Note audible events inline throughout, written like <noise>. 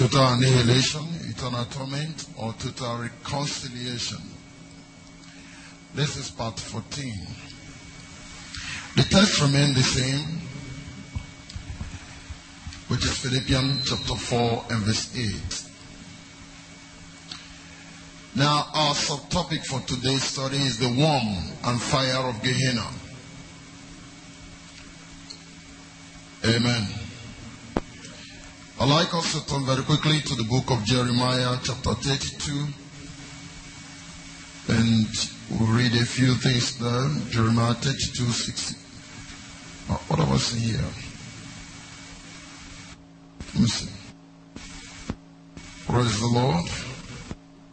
total annihilation, eternal torment, or total reconciliation. This is part 14. The text remains the same, which is Philippians chapter 4 and verse 8. Now, our subtopic for today's study is the worm and fire of Gehenna. Amen. I'd like us to turn very quickly to the book of Jeremiah, chapter 32. And we'll read a few things there. Jeremiah 32, 60. Uh, what I was here? Let me see. Praise the Lord.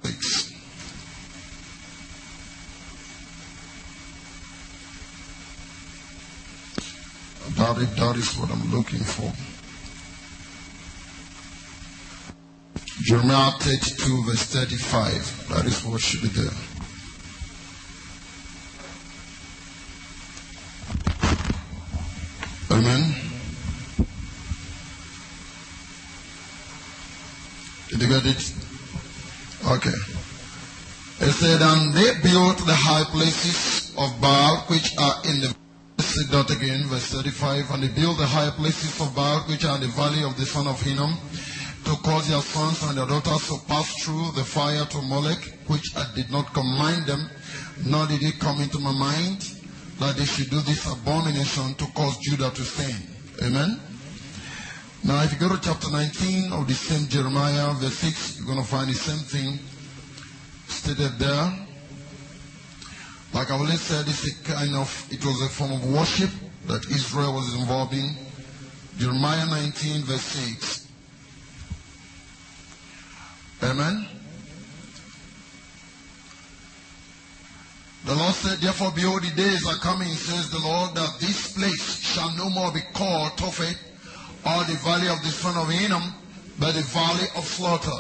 Thanks. That that is what I'm looking for. Jeremiah 32, verse 35. That is what should be there. Amen. Did you get it? Okay. It said, And they built the high places of Baal, which are in the that again, verse 35. And they built the high places of Baal, which are in the valley of the son of Hinnom, to cause your sons and your daughters to pass through the fire to Molech, which I did not command them, nor did it come into my mind that they should do this abomination to cause Judah to sin. Amen. Now, if you go to chapter 19 of the same Jeremiah, verse 6, you're going to find the same thing stated there. Like I already said, it's a kind of, it was a form of worship that Israel was involved in. Jeremiah 19, verse 6. Amen. The Lord said, Therefore, behold, the days are coming, says the Lord, that this place shall no more be called Tophet, or the valley of the son of Hinnom, but the valley of slaughter.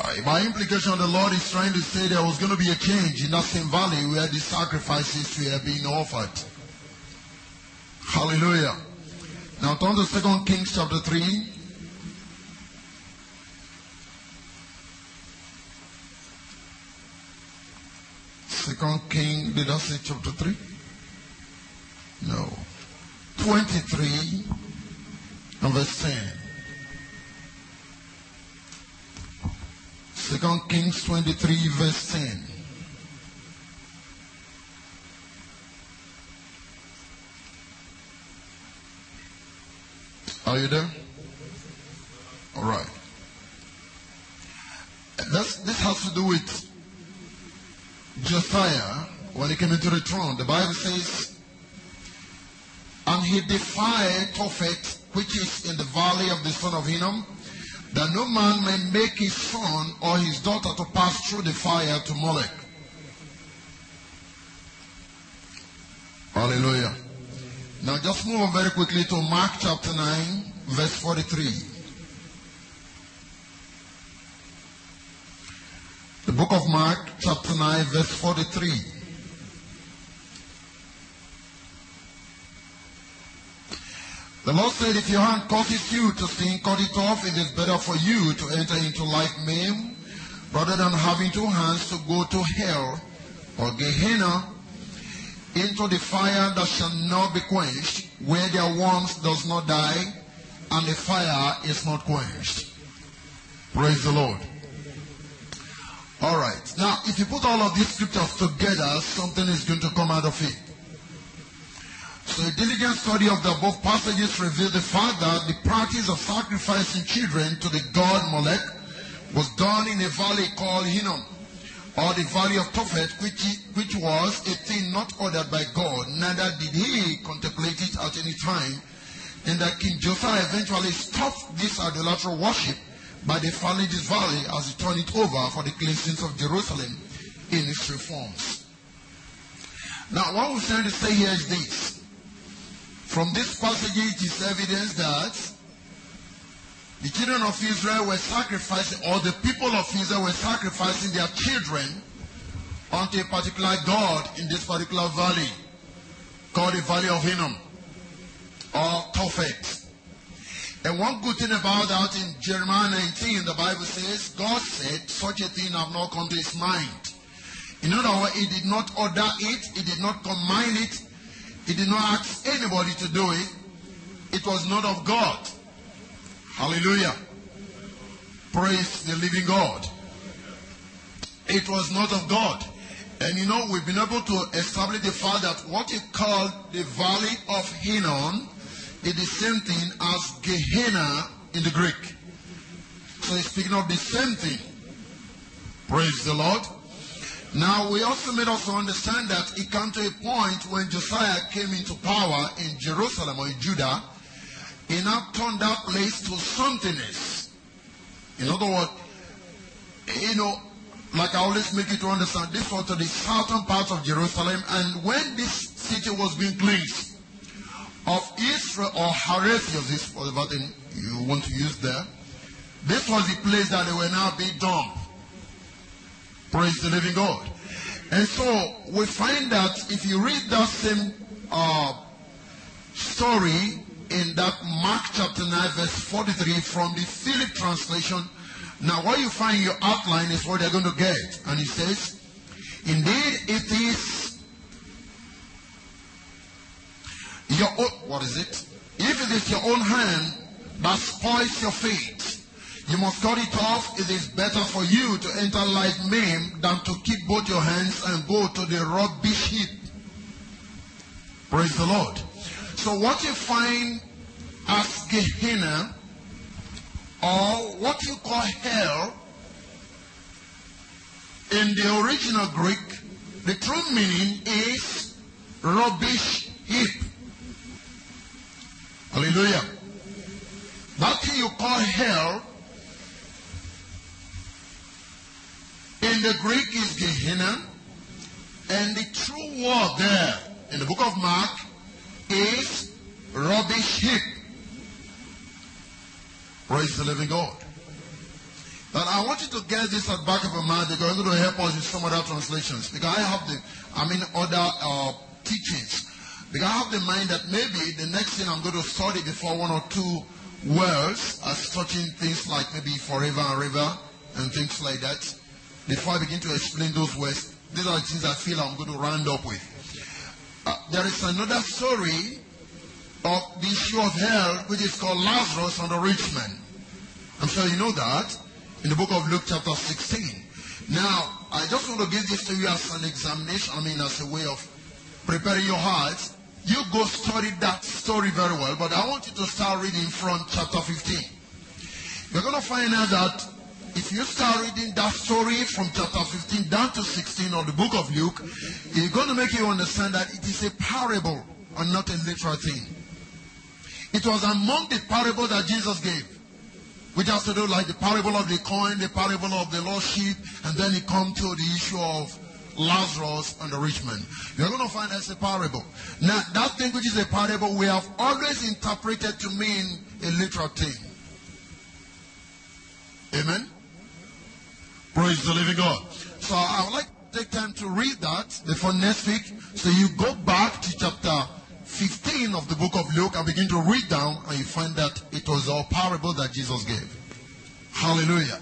Uh, by implication, the Lord is trying to say there was going to be a change in that same valley where the sacrifices were being offered. Hallelujah. Now turn to 2 Kings chapter 3. Second King, did I say chapter 3? No. 23 and verse 10. Second Kings 23 verse 10. Are you there? All right. This, this has to do with Josiah when he came into the throne. The Bible says, and he defied Tophet, which is in the valley of the son of Hinnom, that no man may make his son or his daughter to pass through the fire to Molech. Hallelujah. Now just move on very quickly to Mark chapter 9, verse 43. The book of Mark, chapter 9, verse 43. The Lord said, If your hand causes you to sin, cut it off. It is better for you to enter into life maimed rather than having two hands to go to hell or Gehenna into the fire that shall not be quenched, where their worms does not die and the fire is not quenched. Praise the Lord. All right. Now, if you put all of these scriptures together, something is going to come out of it. So a diligent study of the above passages reveals the fact that the practice of sacrificing children to the god Molech was done in a valley called Hinnom, or the valley of Tophet, which, which was a thing not ordered by God, neither did he contemplate it at any time, and that King Josiah eventually stopped this idolatrous worship by the defiling this valley as he turned it over for the cleansing of Jerusalem in its reforms. Now, what we're trying to say here is this. From this passage, it is evidence that the children of Israel were sacrificing, or the people of Israel were sacrificing their children unto a particular God in this particular valley, called the Valley of Hinnom, or Tophet. And one good thing about that in Jeremiah 19, the Bible says, God said, such a thing have not come to his mind. In other words, he did not order it, he did not command it, he did not ask anybody to do it. It was not of God. Hallelujah. Praise the living God. It was not of God. And you know, we've been able to establish the fact that what he called the valley of Hinnom is the same thing as Gehenna in the Greek. So he's speaking of the same thing. Praise the Lord. Now, we also made us understand that it came to a point when Josiah came into power in Jerusalem or in Judah, he now turned that place to something else. In other words, you know, like I always make you to understand, this was to the southern part of Jerusalem, and when this city was being cleansed, of Israel or Harethios, this whatever thing you want to use there. This was the place that they were now being dumped. Praise the living God. And so we find that if you read that same uh, story in that Mark chapter 9 verse 43 from the Philip translation, now what you find in your outline is what they're going to get. And he says, Indeed it is your own, what is it? If it is your own hand that spoils your faith, you must cut it off. It is better for you to enter life maimed than to keep both your hands and go to the rubbish heap. Praise the Lord. So what you find as Gehenna, or what you call hell, in the original Greek, the true meaning is rubbish heap. Hallelujah. That thing you call hell in the Greek is Gehenna, and the true word there in the book of Mark is rubbish heap. Praise the living God. But I want you to get this at the back of your mind because it's going to help us with some other translations. Because I have the, I mean, other uh, teachings because I have the mind that maybe the next thing I'm going to study before one or two words as touching things like maybe forever and river and things like that. Before I begin to explain those words, these are the things I feel I'm going to round up with. Uh, there is another story of the issue of hell, which is called Lazarus and the rich man. I'm sure you know that in the book of Luke, chapter 16. Now, I just want to give this to you as an examination, I mean, as a way of preparing your hearts you go study that story very well, but I want you to start reading from chapter 15. You're going to find out that if you start reading that story from chapter 15 down to 16 of the book of Luke, it's going to make you understand that it is a parable and not a literal thing. It was among the parables that Jesus gave, which has to do like the parable of the coin, the parable of the lost sheep, and then it comes to the issue of Lazarus and the rich man. You're going to find that's a parable. Now, that thing which is a parable, we have always interpreted to mean a literal thing. Amen? Praise the living God. So I would like to take time to read that before next week. So you go back to chapter 15 of the book of Luke and begin to read down and you find that it was a parable that Jesus gave. Hallelujah.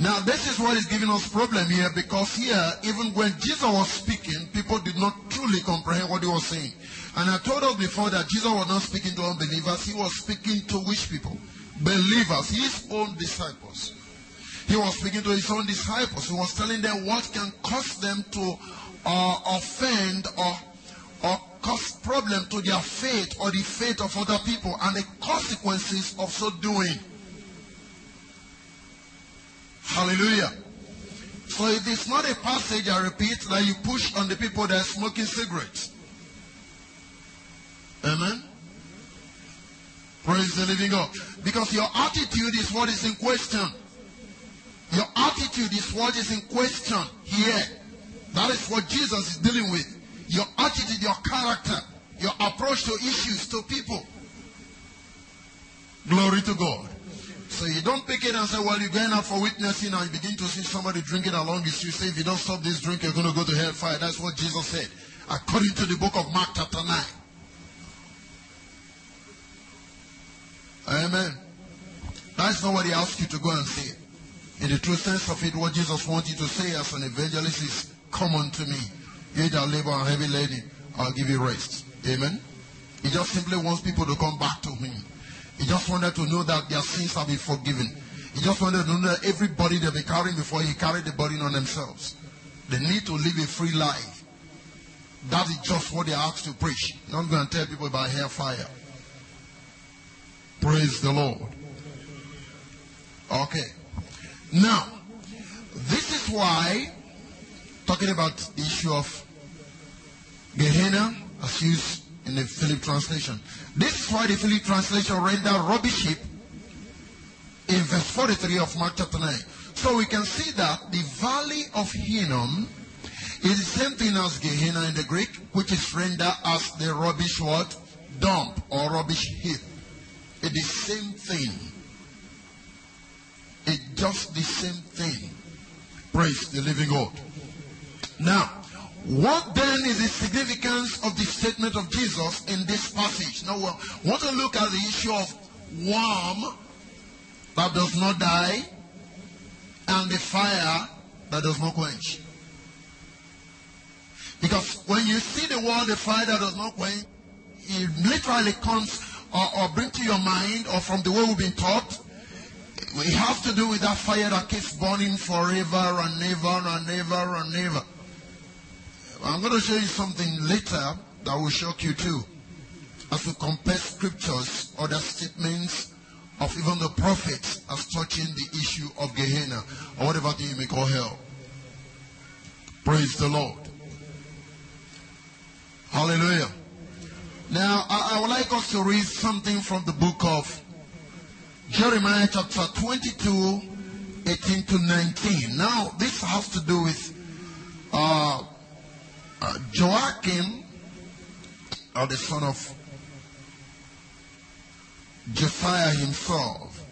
Now, this is what is giving us problem here because here, even when Jesus was speaking, people did not truly comprehend what he was saying. And I told us before that Jesus was not speaking to unbelievers, he was speaking to which people? Believers, his own disciples. He was speaking to his own disciples. He was telling them what can cause them to uh, offend or, or cause problem to their faith or the faith of other people and the consequences of so doing. Hallelujah. So it is not a passage, I repeat, that you push on the people that are smoking cigarettes. Amen. Praise the living God. Because your attitude is what is in question. Your attitude is what is in question here. That is what Jesus is dealing with. Your attitude, your character, your approach to issues, to people. Glory to God. So you don't pick it and say, well, you're going out for witnessing and you begin to see somebody drinking along with you. Say, if you don't stop this drink, you're going to go to hellfire. That's what Jesus said, according to the book of Mark chapter 9. Amen. That's not what he asked you to go and say. In the true sense of it, what Jesus wants you to say as an evangelist is, Come unto me. You that labor and heavy laden, I'll give you rest. Amen. He just simply wants people to come back to him. He just wanted to know that their sins have been forgiven. He just wanted to know that everybody they've been carrying before he carried the burden on themselves. They need to live a free life. That is just what they asked to preach. Not going to tell people about hellfire. Praise the Lord. Okay. Now, this is why, talking about the issue of Gehenna, as used in the Philip translation. This is why the Philip translation render rubbish heap in verse 43 of Mark chapter 9. So we can see that the valley of Hinnom is the same thing as Gehenna in the Greek, which is rendered as the rubbish what? Dump or rubbish heap. It's the same thing. It's just the same thing. Praise the living God. Now, what then is the significance of the statement of Jesus in this passage? Now, uh, we want to look at the issue of worm that does not die and the fire that does not quench. Because when you see the word, the fire that does not quench, it literally comes or, or bring to your mind or from the way we've been taught. We have to do with that fire that keeps burning forever and ever and ever and ever. I'm going to show you something later that will shock you too. As we compare scriptures, other statements of even the prophets as touching the issue of Gehenna or whatever thing you may call hell. Praise the Lord. Hallelujah. Now, I, I, would like us to read something from the book of Jeremiah chapter 22, 18 to 19. Now, this has to do with uh, uh, Joachim, or the son of Josiah himself.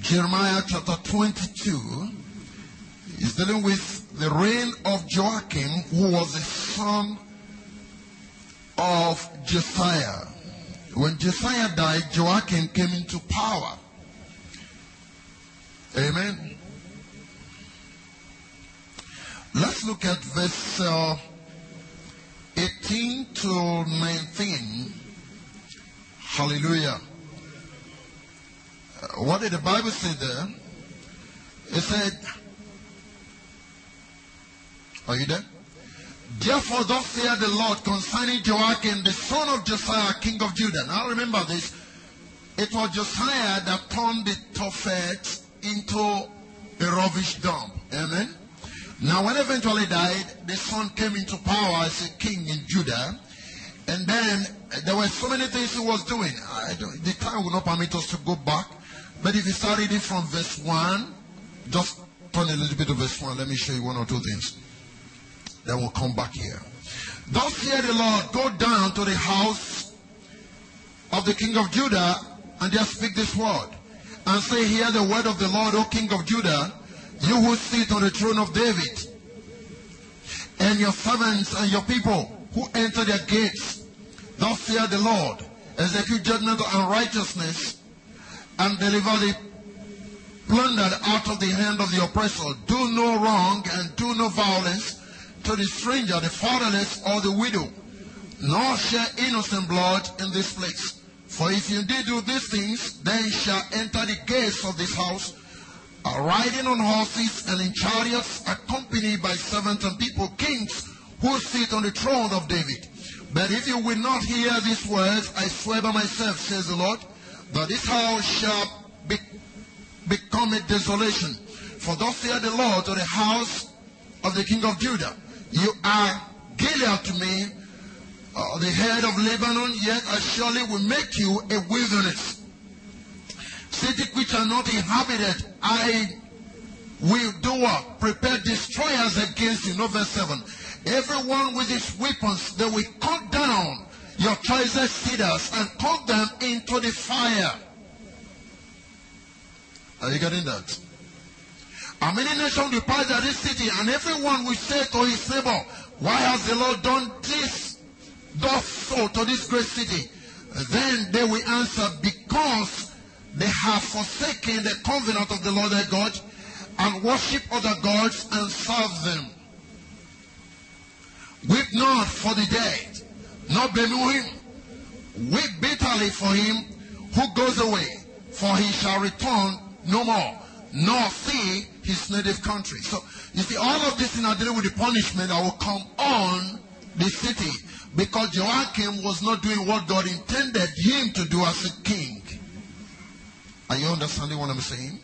Jeremiah chapter 22 is dealing with the reign of Joachim, who was the son of Josiah. When Josiah died, Joachim came into power. Amen. Let's look at verse uh, 18 to 19. Hallelujah. Uh, what did the Bible say there? It said, Are you there? Therefore, thus saith the Lord concerning Joachim, the son of Josiah, king of Judah. Now remember this. It was Josiah that turned the Tophet into a rubbish dump. Amen. Now, when eventually died, the son came into power as a king in Judah. And then uh, there were so many things he was doing. the time will not permit us to go back. But if you start reading from verse 1, just turn a little bit to verse 1. Let me show you one or two things. Then we'll come back here. Thus hear the Lord, go down to the house of the king of Judah and just speak this word. And say, hear the word of the Lord, O king of Judah. You who sit on the throne of David, and your servants and your people who enter their gates, thus fear the Lord, execute judgment and righteousness, and deliver the plundered out of the hand of the oppressor. Do no wrong and do no violence to the stranger, the fatherless, or the widow, nor share innocent blood in this place. For if you indeed do these things, then shall enter the gates of this house are riding on horses and in chariots, accompanied by servants and people, kings who sit on the throne of David. But if you will not hear these words, I swear by myself, says the Lord, that this house shall be, become a desolation. For thus saith the Lord to the house of the king of Judah, You are Gilead to me, uh, the head of Lebanon, yet I surely will make you a wilderness City which are not inhabited, I will do what? Prepare destroyers against you. No, verse 7. Everyone with his weapons, they will cut down your choicest cedars and cut them into the fire. Are you getting that? And many nations at this city, and everyone will say to his neighbor, Why has the Lord done this, thus so to this great city? Then they will answer, Because they have forsaken the covenant of the Lord their God and worship other gods and serve them. Weep not for the dead, nor bemoan him. Weep bitterly for him who goes away, for he shall return no more, nor see his native country. So, you see, all of this in dealing with the punishment that will come on the city because Joachim was not doing what God intended him to do as a king. Are you understanding what I'm saying?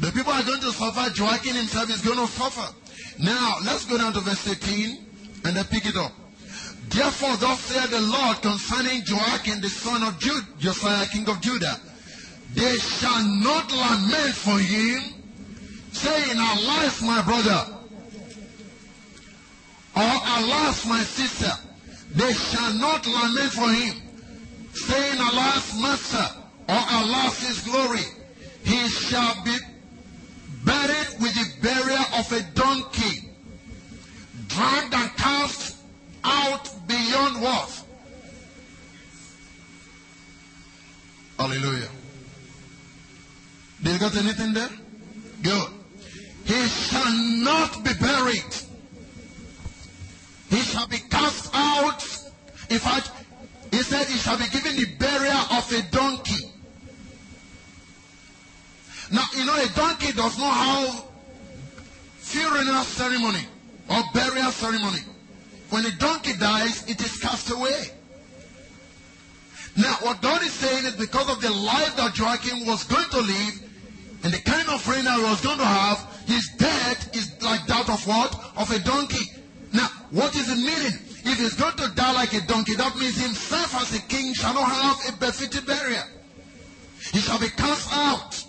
The people are going to suffer. Joachim himself is going to suffer. Now, let's go down to verse 18 and then pick it up. Therefore, thus saith the Lord concerning Joachim, the son of Judah, Josiah, king of Judah. They shall not lament for him, saying, Alas, my brother, or Alas, my sister. They shall not lament for him, saying, Alas, master, or alas his glory, he shall be buried with the burial of a donkey, dragged and cast out beyond what? Hallelujah. Did you got anything there? Good. He shall not be buried. He shall be cast out. In fact, he said he shall be given the burial of a donkey. Now, you know, a donkey does not have funeral ceremony or burial ceremony. When a donkey dies, it is cast away. Now, what God is saying is because of the life that Joachim was going to live and the kind of reign that he was going to have, his death is like that of what? Of a donkey. Now, what is the meaning? If he's going to die like a donkey, that means himself as a king shall not have a befitting burial. He shall be cast out.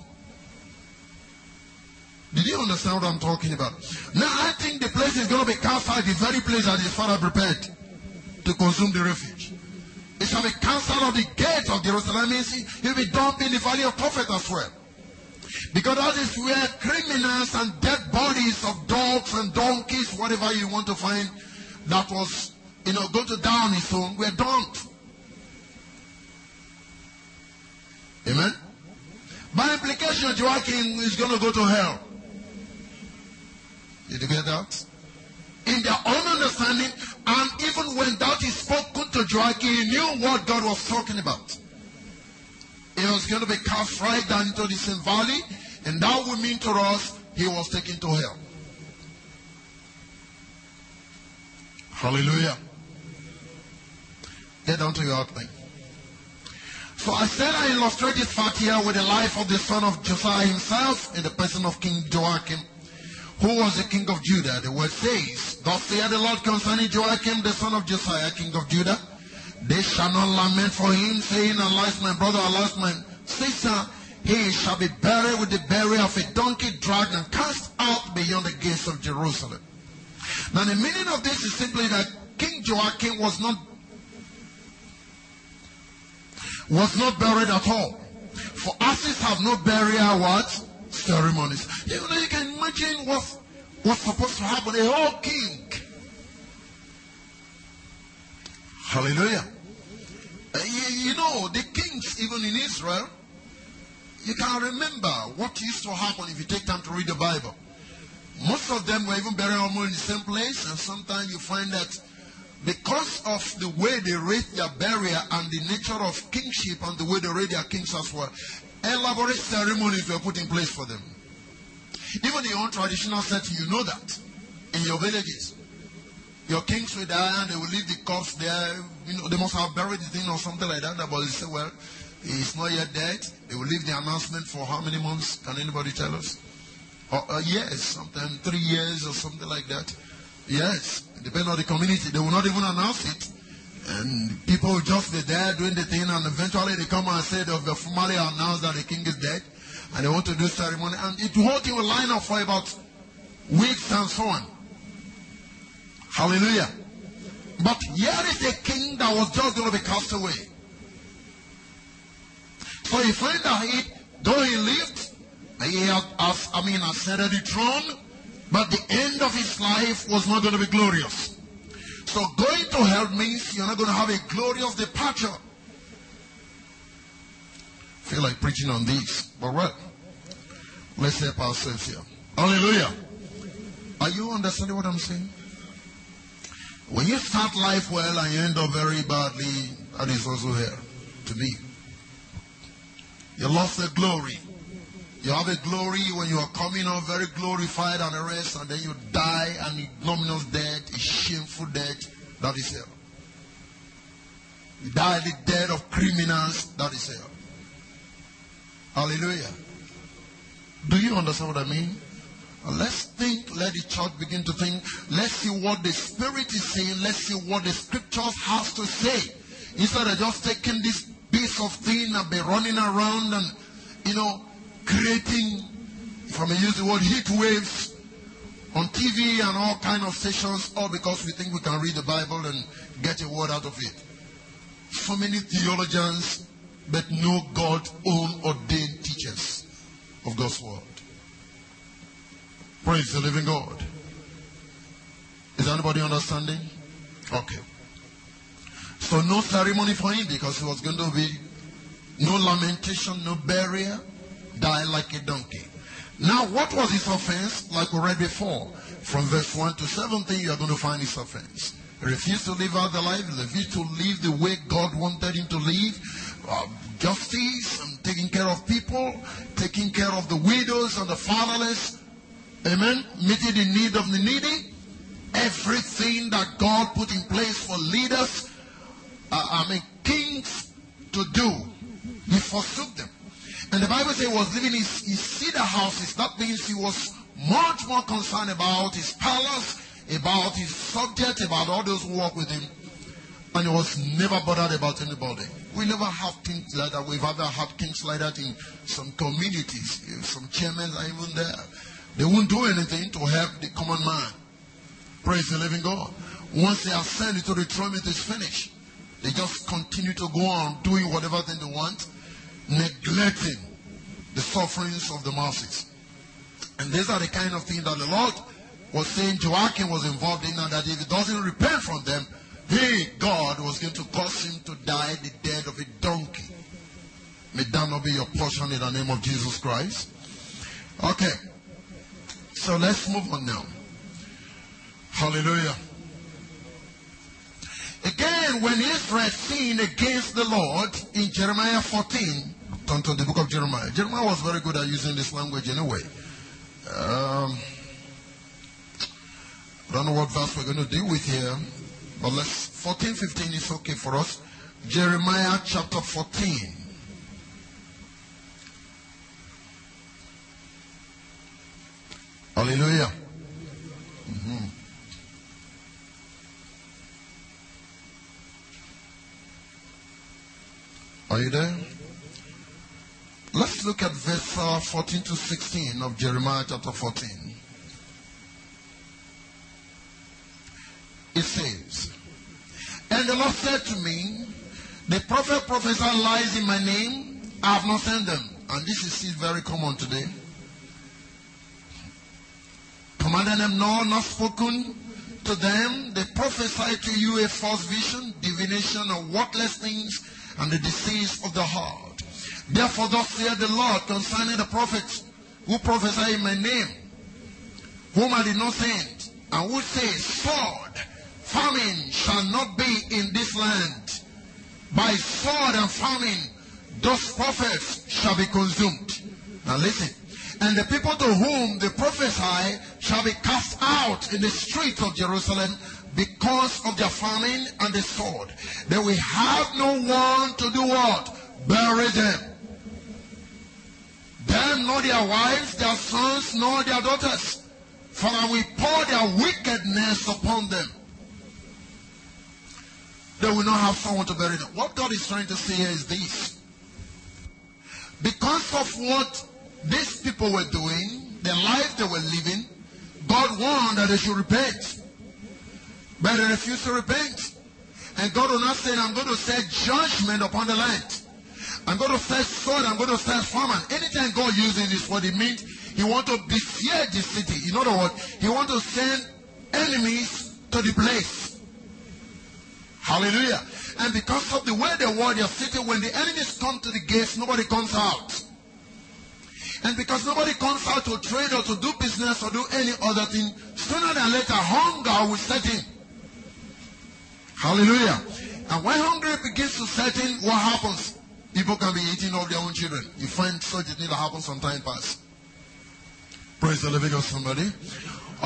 Did you understand what I'm talking about? Now I think the place is going to be cast out, the very place that his father prepared to consume the refuge. It shall be out of the gate of Jerusalem. He'll be dumped in the valley of Tophet as well. Because that is where criminals and dead bodies of dogs and donkeys, whatever you want to find, that was, you know, going to down his home, were dumped. Amen? By implication, Joachim is going to go to hell. Did you get that? In their own understanding, and even when that is spoken to Joachim, he knew what God was talking about. He was going to be cast right down into the same valley, and that would mean to us he was taken to hell. Hallelujah. Get down to your outline. So I said I illustrate this fact here with the life of the son of Josiah himself in the person of King Joachim who was the king of Judah. The word says, Thus saith the Lord concerning Joachim, the son of Josiah, king of Judah. They shall not lament for him, saying, Alas, my brother, alas, my sister. He shall be buried with the burial of a donkey dragged and cast out beyond the gates of Jerusalem. Now, the meaning of this is simply that King Joachim was not was not buried at all. For asses have no burial what? Ceremonies. You know, you can imagine what, what's supposed to happen. A whole king. Hallelujah. Uh, you, you know, the kings, even in Israel, you can remember what used to happen if you take time to read the Bible. Most of them were even buried almost in the same place, and sometimes you find that because of the way they raised their burial and the nature of kingship and the way they raised their kings as well, elaborate ceremonies were put in place for them. Even in your own traditional setting, you know that. In your villages. Your kings will die and they will leave the corpse there. You know, they must have buried the thing or something like that. But they say, well, he's not yet dead. They will leave the announcement for how many months? Can anybody tell us? Or uh, sometimes three years or something like that. Yes, depending on the community, they will not even announce it. And people just be there doing the thing, and eventually they come and say they've formally announced that the king is dead, and they want to do ceremony, and it whole thing will line up for about weeks and so on. Hallelujah. But here is a king that was just going to be cast away. So you find that he, though he lived, he had, I mean, ascended the throne, but the end of his life was not going to be glorious. So going to hell means you're not going to have a glorious departure. I feel like preaching on this. But what? Let's help ourselves here. Hallelujah. Are you understanding what I'm saying? When you start life well and you end up very badly, that is also here to me. You lost the glory. You have a glory when you are coming out very glorified and the rest, and then you die an ignominious death, a shameful death. That is hell. You die the death of criminals. That is hell. Hallelujah. Do you understand what I mean? Let's think, let the church begin to think. Let's see what the Spirit is saying. Let's see what the scriptures has to say. Instead of just taking this piece of thing and be running around and, you know, creating, if I may use the word, heat waves on TV and all kind of stations, all because we think we can read the Bible and get a word out of it. So many theologians, but no God own ordained teachers of God's word. Praise the living God. Is anybody understanding? Okay. So no ceremony for him because he was going to be no lamentation, no burial, die like a donkey. Now, what was his offense? Like we read before, from verse 1 to 17, you are going to find his offense. He refused to live out the life, refused to live the way God wanted him to live. Uh, justice and taking care of people, taking care of the widows and the fatherless. Amen. Meeting the need of the needy. Everything that God put in place for leaders, uh, I mean, kings to do, he forsook them. And the Bible says he was living in his, his cedar houses. That means he was much more concerned about his palace, about his subject, about all those who work with him. And he was never bothered about anybody. We never have things like that. We've ever had things like that in some communities. Some chairmen are even there. They won't do anything to help the common man. Praise the living God. Once they sent into the throne, it is finished. They just continue to go on doing whatever thing they want neglecting the sufferings of the masses. And these are the kind of things that the Lord was saying Joachim was involved in, and that if he doesn't repent from them, he, God, was going to cause him to die the death of a donkey. May that not be your portion in the name of Jesus Christ. Okay. So let's move on now. Hallelujah. Again, when Israel sinned against the Lord in Jeremiah 14, turn the book of Jeremiah. Jeremiah was very good at using this language anyway. Um, I don't know what verse we're going to deal with here, but let's 14, 15 is okay for us. Jeremiah chapter 14. Hallelujah. Mm-hmm. Are you there? Let's look at verse uh, 14 to 16 of Jeremiah chapter 14. It says, And the Lord said to me, The prophet prophesied lies in my name, I have not sent them. And this is still very common today. Commanding them, no, not spoken to them. They prophesy to you a false vision, divination, or worthless things, and the disease of the heart. Therefore, thus saith the Lord concerning the prophets who prophesy in my name, whom I did not send, and who say, Sword, famine shall not be in this land. By sword and famine, those prophets shall be consumed. Now listen. And the people to whom they prophesy shall be cast out in the streets of Jerusalem because of their famine and the sword. They will have no one to do what? Bury them them nor their wives, their sons, nor their daughters. For I will pour their wickedness upon them. They will not have someone to bury them. What God is trying to say here is this. Because of what these people were doing, the life they were living, God warned that they should repent. But they refused to repent. And God will not say, I'm going to set judgment upon the land. I'm going to set sword, I'm going to set famine. Anytime God uses this word, it means he wants to besiege the city. In other words, he wants to send enemies to the place. Hallelujah. And because of the way the world is sitting, when the enemies come to the gates, nobody comes out. And because nobody comes out to trade or to do business or do any other thing, sooner than later, hunger will set in. Hallelujah. And when hunger begins to set in, what happens? People can be eating of their own children. You find such a thing that happens some time past. Praise the living God, somebody.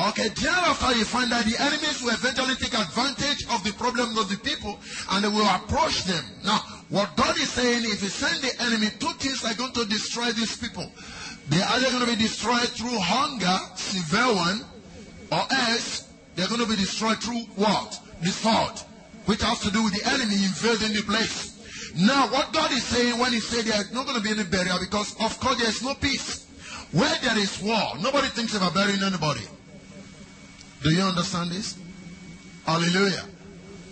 Okay, thereafter you find that the enemies will eventually take advantage of the problems of the people and they will approach them. Now, what God is saying, if He send the enemy, two things are going to destroy these people. They are either going to be destroyed through hunger, severe one, or else they're going to be destroyed through what? The sword, which has to do with the enemy invading the place. Now, what God is saying when He said there's not going to be any burial, because of course there is no peace. Where there is war, nobody thinks about burying anybody. Do you understand this? Hallelujah.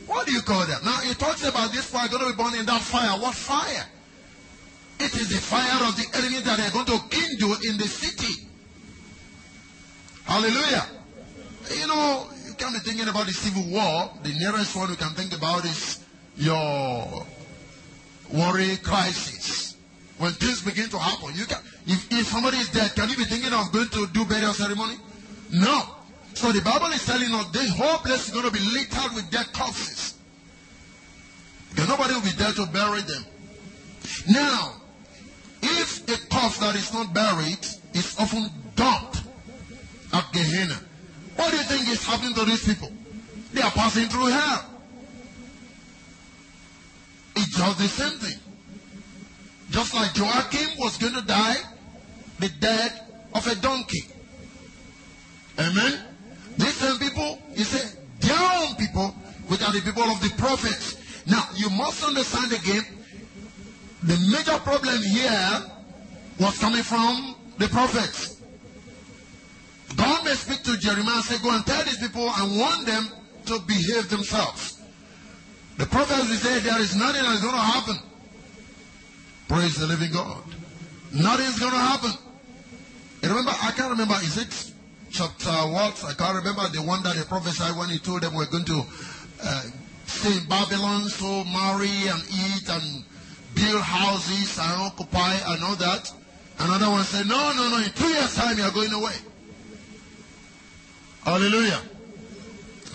What do you call that? Now, he talks about this fire going to be born in that fire. What fire? It is the fire of the enemy that they're going to kindle in the city. Hallelujah. You know, you can't be thinking about the civil war. The nearest one we can think about is your Warri crisis. When things begin to happen, you can if, if somebody is dead, can you be thinking of going to do burial ceremony? No. So the Bible is telling us the whole place is going to be littered with dead corpses. Because nobody will be there to bury them. Now, if a corpse that is not buried is often dumped at Gehenna, what do you think is happening to these people? They are passing through hell. It's just the same thing. Just like Joachim was going to die the death of a donkey. Amen. These same people, he said, their own people, which are the people of the prophets. Now, you must understand again, the major problem here was coming from the prophets. God may speak to Jeremiah and say, Go and tell these people and warn them to behave themselves. The prophets said There is nothing that's going to happen. Praise the living God. Nothing's going to happen. And remember, I can't remember, is it chapter what? I can't remember the one that he prophesied when he told them we're going to uh, stay in Babylon, so marry and eat and build houses and occupy and all that. Another one said, no, no, no, in two years' time you are going away. Hallelujah.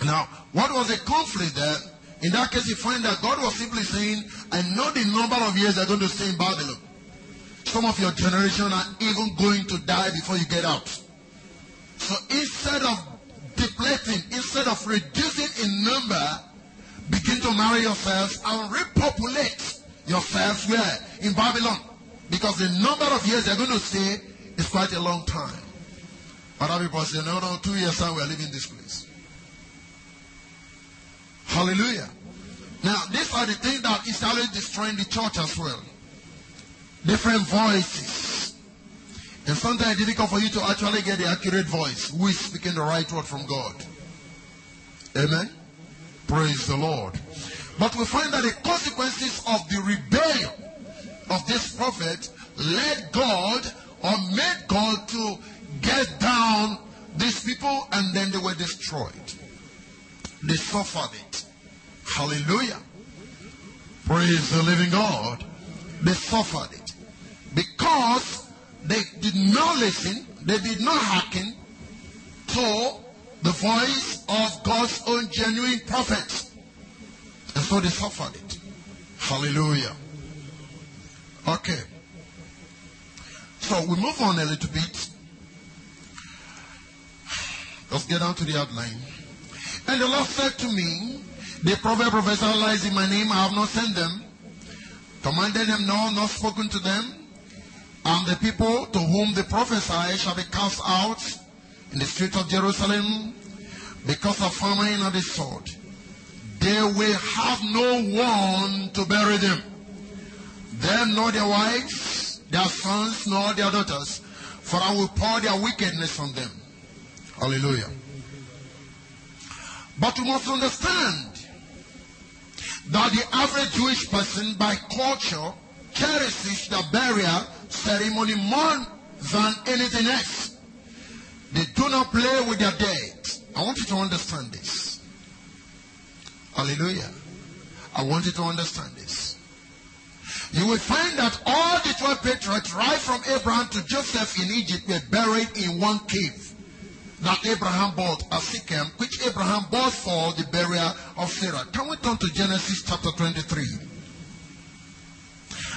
Now, what was the conflict there? In that case, you find that God was simply saying, I know the number of years they're going to stay in Babylon. Some of your generation are even going to die before you get out. So instead of depleting, instead of reducing in number, begin to marry yourselves and repopulate yourselves where? In Babylon. Because the number of years they're going to stay is quite a long time. Other people say, no, no, two years time we're leaving this place. Hallelujah. Now, these are the things that is always destroying the church as well. Different voices. And sometimes it's difficult for you to actually get the accurate voice. Who is speaking the right word from God? Amen. Praise the Lord. But we find that the consequences of the rebellion of this prophet led God or made God to get down these people and then they were destroyed. They suffered it. Hallelujah. Praise the living God. They suffered it. Because they did not listen, they did not hearken to the voice of God's own genuine prophets. And so they suffered it. Hallelujah. Okay. So we move on a little bit. Let's get down to the outline. And the Lord said to me, The prophet professor lies in my name, I have not sent them. Commanded them no, not spoken to them. And the people to whom the prophesy shall be cast out in the streets of Jerusalem because of famine and the sword. They will have no one to bury them. Them nor their wives, their sons, nor their daughters, for I will pour their wickedness on them. Hallelujah. But you must understand that the average Jewish person by culture cherishes the burial ceremony more than anything else. They do not play with their dead. I want you to understand this. Hallelujah. I want you to understand this. You will find that all the 12 patriarchs, right from Abraham to Joseph in Egypt, were buried in one cave that Abraham bought at Shechem, which Abraham bought for the burial of Sarah. Can we turn to Genesis chapter 23?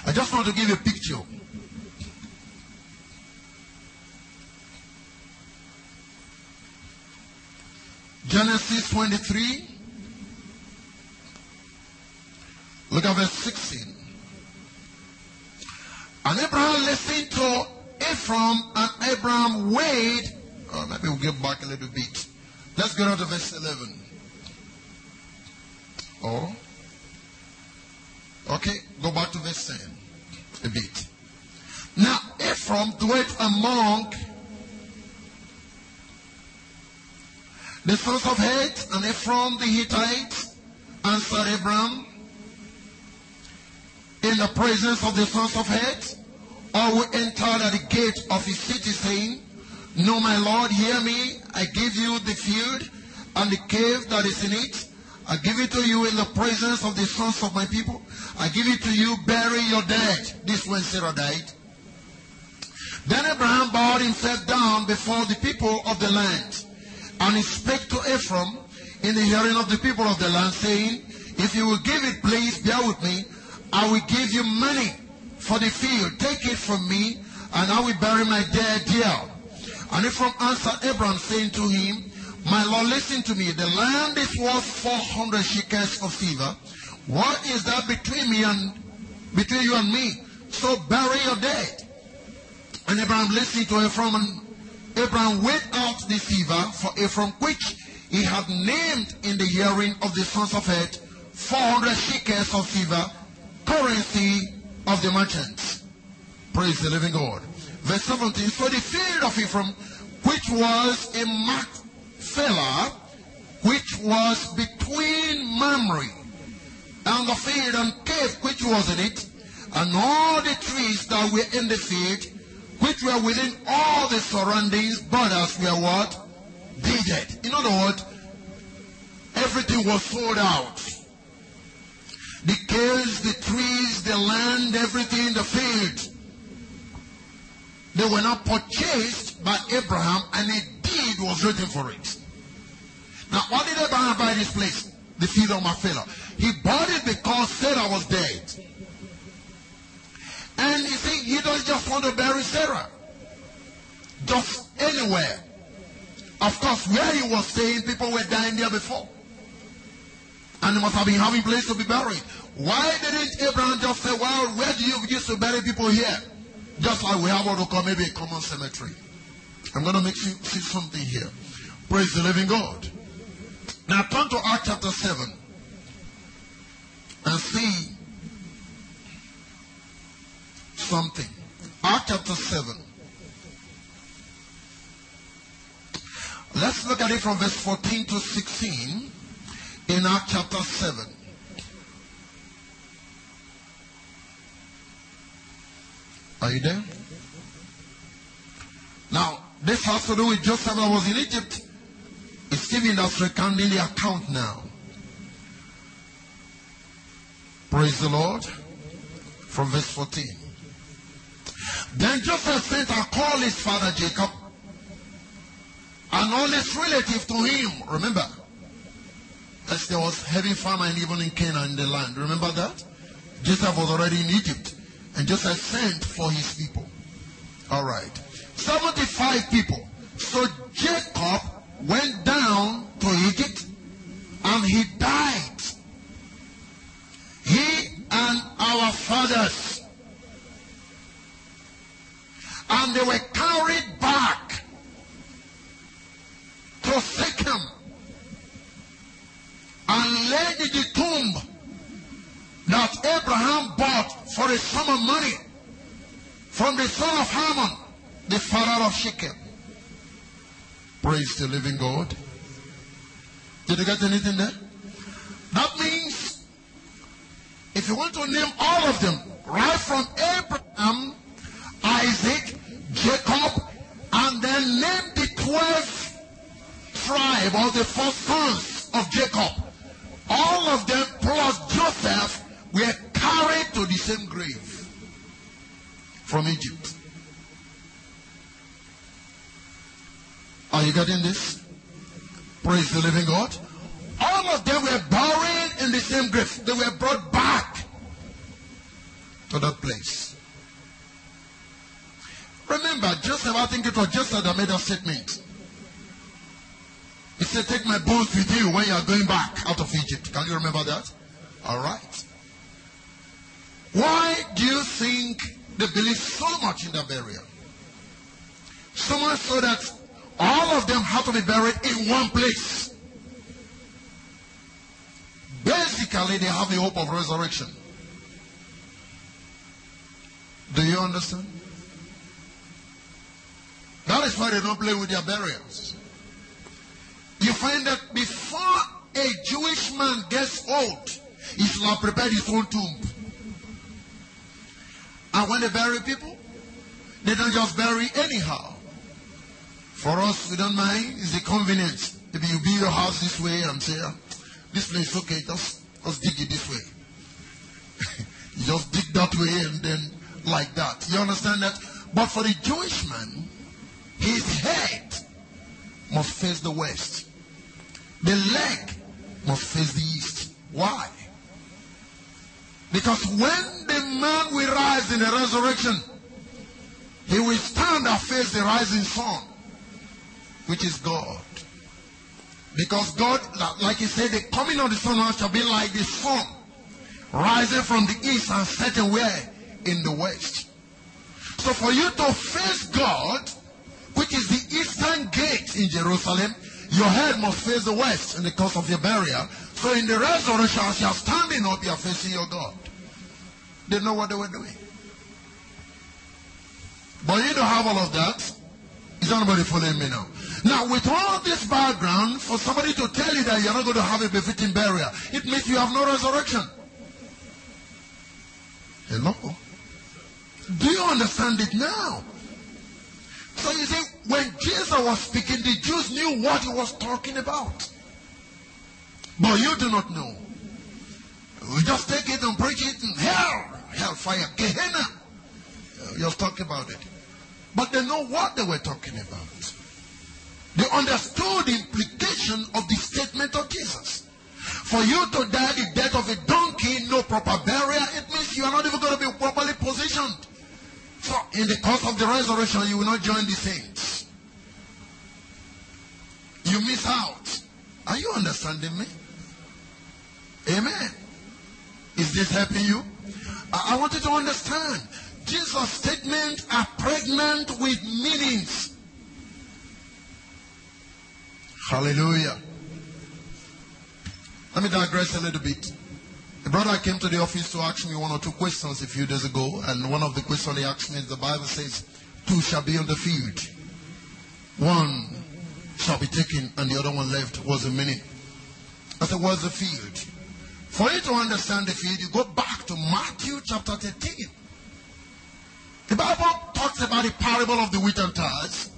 I just want to give you a picture. Genesis 23. Look at verse 16. And Abraham listened to Ephron, and Abraham weighed. Uh, oh, maybe we'll get back a little bit. Let's go down to verse 11. Oh. Okay, go back to verse 10 a bit. Now, Ephron dwelt among the sons of Heth, and Ephron the Hittite answered Abraham in the presence of the sons of Heth, or we entered at the gate of his city, saying, No, my Lord, hear me. I give you the field and the cave that is in it. I give it to you in the presence of the sons of my people. I give it to you, bury your dead. This when Sarah died. Then Abraham bowed himself down before the people of the land. And he spake to Ephron in the hearing of the people of the land, saying, If you will give it, please bear with me. I will give you money for the field. Take it from me, and I will bury my dead here. And Ephron answered Abraham, saying to him, my Lord, listen to me. The land is worth 400 shekels of silver. What is that between me and between you and me? So bury your dead. And Abraham listened to Ephron, and Abraham weighed out the silver for Ephron, which he had named in the hearing of the sons of Heth, 400 shekels of silver, currency of the merchants. Praise the living God. Verse 17. So the field of Ephron, which was a Machpelah, which was between Mamre and the field and cave which was in it, and all the trees that were in the field, which were within all the surroundings borders were what? Deeded. In other words, everything was sold out. The caves, the trees, the land, everything, the field. They were not purchased by Abraham and a deed was written for it. Now, why did Abraham buy this place? The field of Machpelah. He bought it because Sarah was dead. And you see, he doesn't just want to bury Sarah. Just anywhere. Of course, where he was staying, people were dying there before. And he must have been having place to be buried. Why didn't Abraham just say, well, where do you used to bury people here? Just like we have what we call maybe a common cemetery. I'm going to make you see something here. Praise the living God. Now turn to Acts chapter 7 and see something. Acts chapter 7. Let's look at it from verse 14 to 16 in Acts chapter 7. Are you there? Now, this has to do with Joseph that was in Egypt. It's Stephen that's recounting the account now. Praise the Lord. From verse 14. Then Joseph sent and called his father Jacob and all his relatives to him. Remember, as there was heavy famine even in Canaan in the land. Remember that? Joseph was already in Egypt. And Joseph sent for his people. All right. 75 people. So Jacob went down to Egypt and he died. He and our fathers. And they were carried back to Shechem and laid in the tomb that Abraham bought for a sum of money from the son of Hamor, the father of Shechem. Praise the living God. Did you get anything there? That means if you want to name all of them, right from Abraham, Isaac, Jacob, and then name the 12 tribe or the four sons of Jacob. All of them plus Joseph were carried to the same grave from Egypt. Are you getting this? Praise the living God. All of them were buried in the same grave. They were brought back to that place. Remember, Joseph, I think it was Joseph that made a statement. He said, Take my bones with you when you are going back out of Egypt. Can you remember that? All right. Why do you think they believe so much in the burial? So much so that all of them have to be buried in one place. Basically, they have the hope of resurrection. Do you understand? That is why they don't play with their burials. You find that before a Jewish man gets old, he should have prepared his own tomb. And when they bury people, they don't just bury anyhow. For us, we don't mind. It's a convenience. Maybe you build your house this way and say, ah, this place is okay, just, just dig it this way. <laughs> you just dig that way and then like that. You understand that? But for the Jewish man, his head must face the west. The leg must face the east. Why? Because when the man will rise in the resurrection, he will stand and face the rising sun which is God. Because God, like he said, the coming of the sun shall be like the sun, rising from the east and setting where? In the west. So for you to face God, which is the eastern gate in Jerusalem, your head must face the west in the course of your burial. So in the resurrection, as you are standing up, you are facing your God. They know what they were doing. But you don't have all of that. Is anybody following me now? Now, with all this background, for somebody to tell you that you're not going to have a befitting burial, it means you have no resurrection. Hello? Do you understand it now? So you see, when Jesus was speaking, the Jews knew what he was talking about. But you do not know. We just take it and preach it in hell, hellfire, Gehenna. Just talk about it. But they know what they were talking about. They understood the implication of the statement of Jesus. For you to die the death of a donkey, no proper burial, it means you are not even going to be properly positioned. So, in the course of the resurrection, you will not join the saints. You miss out. Are you understanding me? Amen. Is this helping you? I, want you to understand. Jesus' statements are pregnant with meanings. Hallelujah. Let me digress a little bit. A brother came to the office to ask me one or two questions a few days ago, and one of the questions he asked me is the Bible says, Two shall be on the field. One shall be taken, and the other one left. What's the meaning? I said, What's the field? For you to understand the field, you go back to Matthew chapter 13. The Bible talks about the parable of the wheat and tares.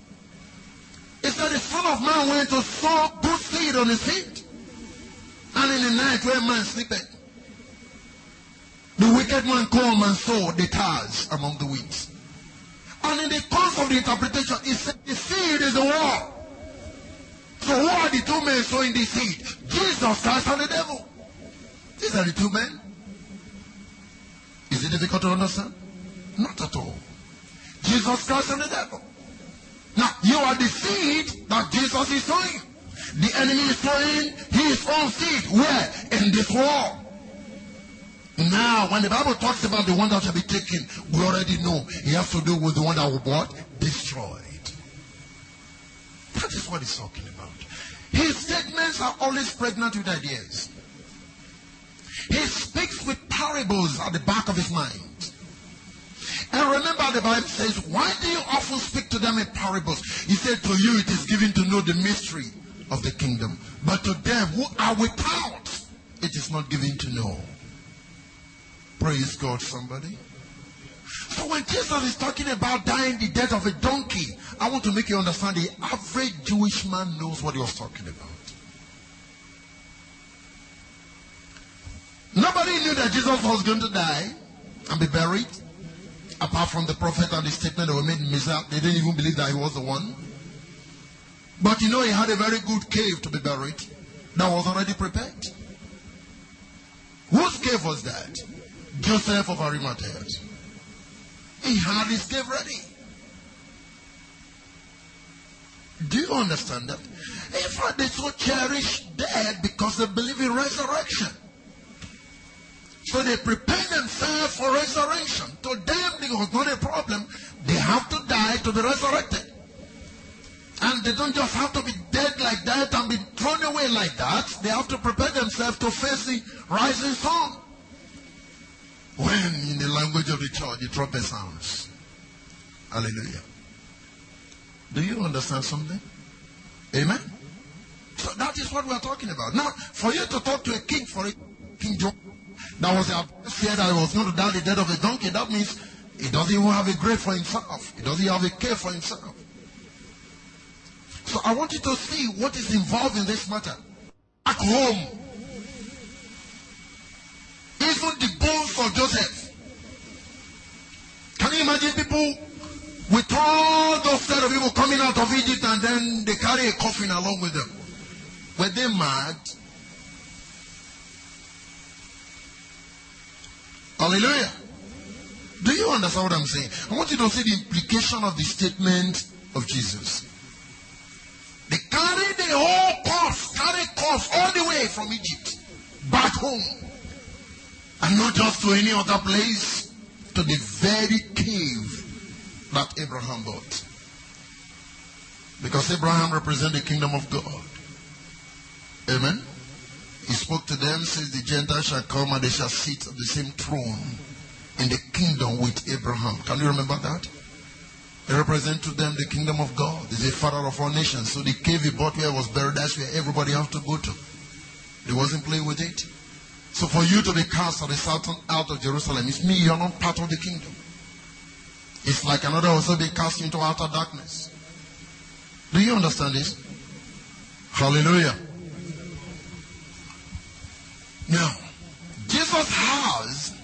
It said the Son of Man went to sow good seed on his feet. And in the night where man sleepeth, the wicked man come and sow the tares among the weeds. And in the course of the interpretation, it said the seed is the wall. So who are the two men sowing the seed? Jesus Christ and the devil. These are the two men. Is it difficult to understand? Not at all. Jesus Christ and the devil. Now, you are the seed that Jesus is sowing. The enemy is sowing his own seed. Where? In this world. Now, when the Bible talks about the one that shall be taken, we already know it has to do with the one that will what? Destroyed. That is what he's talking about. His statements are always pregnant with ideas. He speaks with parables at the back of his mind. And remember the Bible says, why do you often speak to them in parables? He said, to you it is given to know the mystery of the kingdom. But to them who are without, it is not given to know. Praise God, somebody. So when Jesus is talking about dying the death of a donkey, I want to make you understand the average Jewish man knows what he was talking about. Nobody knew that Jesus was going to die and be buried. Apart from the prophet and the statement that were made in Messiah, they didn't even believe that he was the one. But you know, he had a very good cave to be buried that was already prepared. Whose cave was that? Joseph of Arimathea. He had his cave ready. Do you understand that? In fact, they so cherish death because they believe in resurrection. So they prepare themselves for resurrection. To them, it was not a problem. They have to die to be resurrected. And they don't just have to be dead like that and be thrown away like that. They have to prepare themselves to face the rising sun. When, in the language of the church, the trumpet sounds. Hallelujah. Do you understand something? Amen? So that is what we are talking about. Now, for you to talk to a king, for a King John, that was a fear that was going to die the death of a donkey, that means he doesn't even have a grave for himself. He doesn't have a care for himself. So I want you to see what is involved in this matter. At home, even the bones of Joseph. Can you imagine people with all those set of people coming out of Egypt and then they carry a coffin along with them. Were they mad? Hallelujah. Do you understand what I'm saying? I want you to see the implication of the statement of Jesus. They carried the whole corpse, carry corpse all the way from Egypt back home. And not just to any other place, to the very cave that Abraham bought. Because Abraham represents the kingdom of God. Amen. He spoke to them, says the Gentiles shall come and they shall sit on the same throne in the kingdom with Abraham. Can you remember that? He represents to them the kingdom of God. He's the father of all nations. So the cave he bought where was buried, that's where everybody has to go to. He wasn't playing with it. So for you to be cast of, the out of Jerusalem, it's me, you're not part of the kingdom. It's like another also be cast into outer darkness. Do you understand this? Hallelujah. Now, Jesus has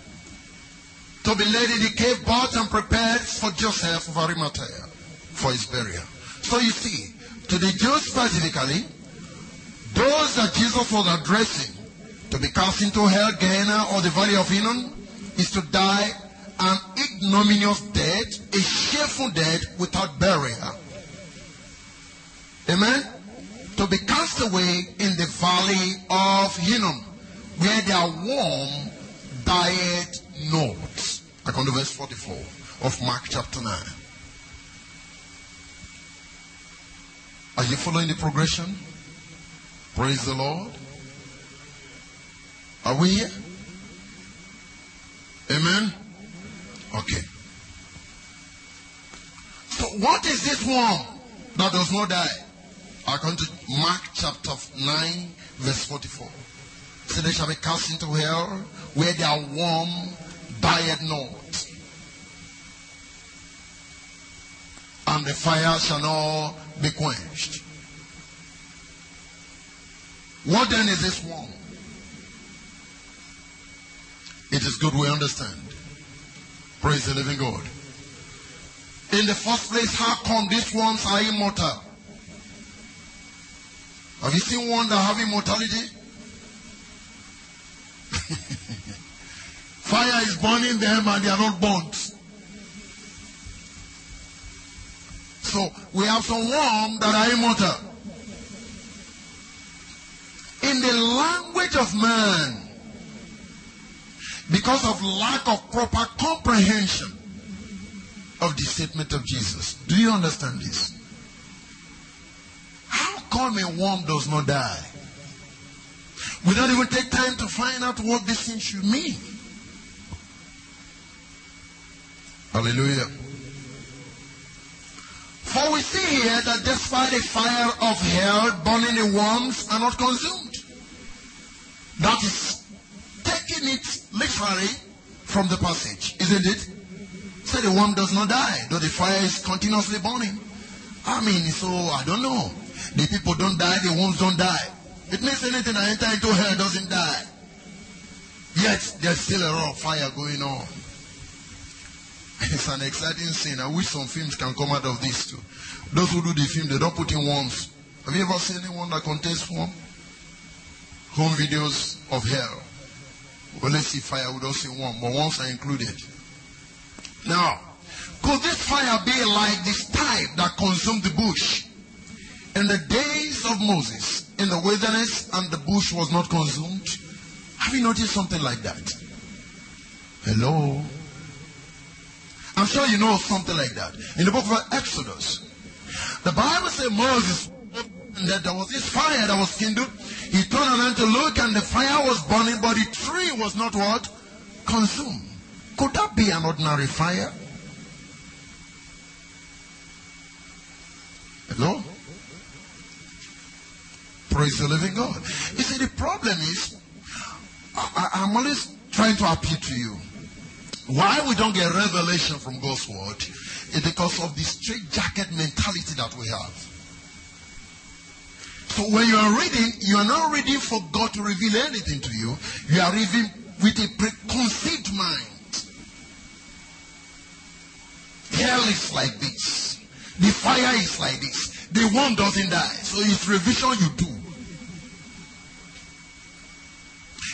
to be laid in the cave, bought and prepared for Joseph of Arimathea for his burial. So you see, to the Jews specifically, those that Jesus was addressing to be cast into hell, Gehenna, or the valley of Hinnom, is to die an ignominious death, a shameful death without burial. Amen? To be cast away in the valley of Hinnom, where their worm died not. I come to verse 44 of Mark chapter 9. Are you following the progression? Praise the Lord. Are we here? Amen. Okay. So what is this one that does not die? According to Mark chapter 9, verse 44. They shall be cast into hell where their worm dieth not. And the fire shall not be quenched. What then is this worm? It is good we understand. Praise the living God. In the first place, how come these ones are immortal? Have you seen one that have immortality? <laughs> Fire is burning them and they are not burnt. So we have some worms that are immortal. In the language of man, because of lack of proper comprehension of the statement of Jesus. Do you understand this? How come a worm does not die? We don't even take time to find out what this thing should mean. Hallelujah. For we see here that despite the fire of hell burning the worms are not consumed. That is taking it literally from the passage, isn't it? Say the worm does not die, though the fire is continuously burning. I mean, so I don't know. The people don't die, the worms don't die. It means anything that enter into hell doesn't die. Yet there's still a lot of fire going on. <laughs> It's an exciting scene. I wish some films can come out of this too. Those who do the film, they don't put in worms. Have you ever seen anyone that contains worm? Home videos of hell. Well, let's see fire, we don't see worm, but worms are included. Now, could this fire be like this type that consumed the bush? In the days of Moses, in the wilderness, and the bush was not consumed? Have you noticed something like that? Hello? I'm sure you know something like that. In the book of Exodus, the Bible says Moses that there was this fire that was kindled. He turned around to look and the fire was burning, but the tree was not what? Consumed. Could that be an ordinary fire? Hello? Praise the living God. You see, the problem is, I, I'm always trying to appeal to you. Why we don't get revelation from God's word is because of the straight jacket mentality that we have. So when you are reading, you are not reading for God to reveal anything to you. You are reading with a preconceived mind. Hell is like this. The fire is like this. The one doesn't die. So it's revision you do.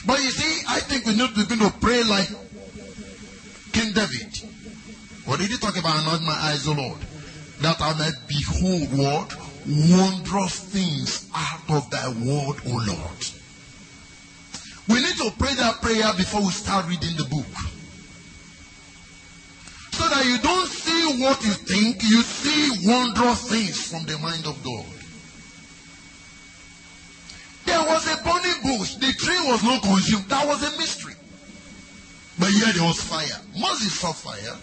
But you see, I think we need to begin to pray like King David. What did he talk about? Anoint my eyes, O Lord, that I may behold what? Wondrous things out of thy word, O Lord. We need to pray that prayer before we start reading the book. So that you don't see what you think, you see wondrous things from the mind of God. There was a burning bush. The tree was not consumed. That was a mystery. But here there was fire. Moses saw fire.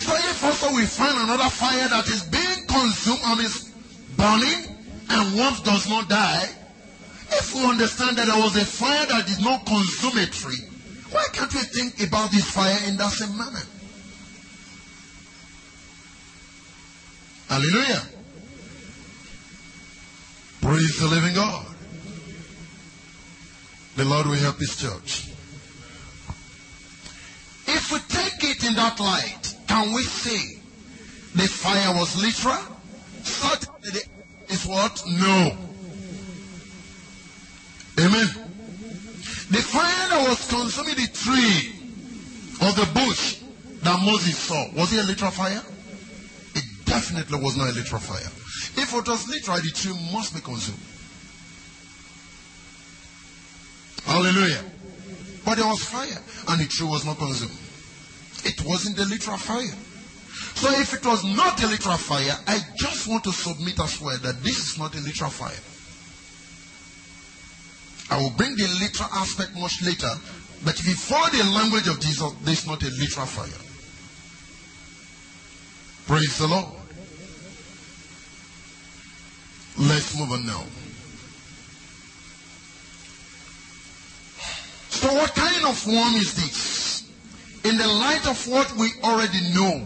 So if also we find another fire that is being consumed and is burning and once does not die, if we understand that there was a fire that did not consume a tree, why can't we think about this fire in that same manner? Hallelujah. Praise the living God. The Lord will help his church. If we take it in that light, can we say the fire was literal? Certainly is what? No. Amen. The fire that was consuming the tree or the bush that Moses saw, was it a literal fire? It definitely was not a literal fire. If it was literal, the tree must be consumed. Hallelujah. But there was fire, and the tree was not consumed. It wasn't a literal fire. So if it was not a literal fire, I just want to submit as well that this is not a literal fire. I will bring the literal aspect much later, but before the language of Jesus, this is not a literal fire. Praise the Lord. Let's move on now. So, what kind of worm is this? In the light of what we already know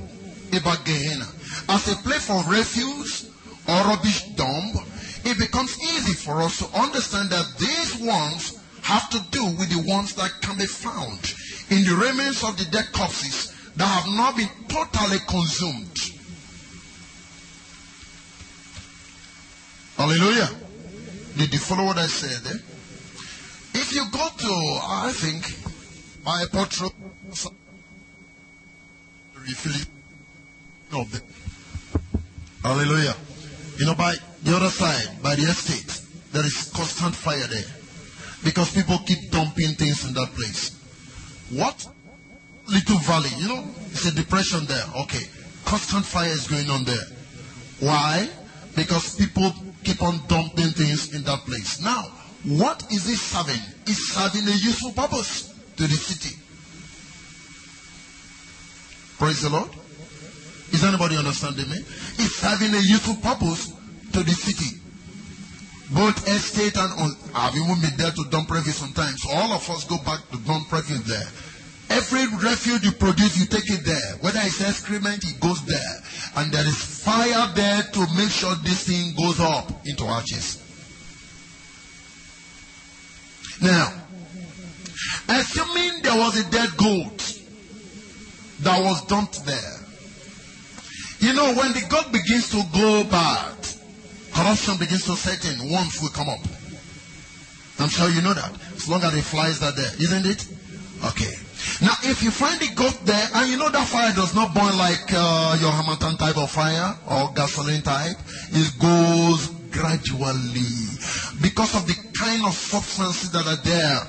about Gehenna, as a place for refuse or rubbish dump, it becomes easy for us to understand that these worms have to do with the ones that can be found in the remains of the dead corpses that have not been totally consumed. Hallelujah. Did you follow what I said there? If you go to, I think, Petro, of them. Hallelujah. You know, by the other side, by the estate, there is constant fire there. Because people keep dumping things in that place. What? Little valley, you know, it's a depression there. Okay. Constant fire is going on there. Why? Because people keep on dumping things in that place. Now, what is it serving? It's serving a useful purpose to the city. Praise the Lord. Is anybody understanding me? It's serving a useful purpose to the city. Both estate and I've even been there to dump refuse sometimes. So all of us go back to dump refuse there. Every refuse you produce, you take it there. Whether it's excrement, it goes there. And there is fire there to make sure this thing goes up into ashes. Now, Assuming there was a dead goat that was dumped there. You know, when the goat begins to go bad, corruption begins to set in, worms will come up. I'm sure you know that. As long as the flies are there, isn't it? Okay. Now, if you find goat there, and you know that fire does not burn like uh, your Hamilton type of fire or gasoline type, it goes gradually because of the kind of substances that are there.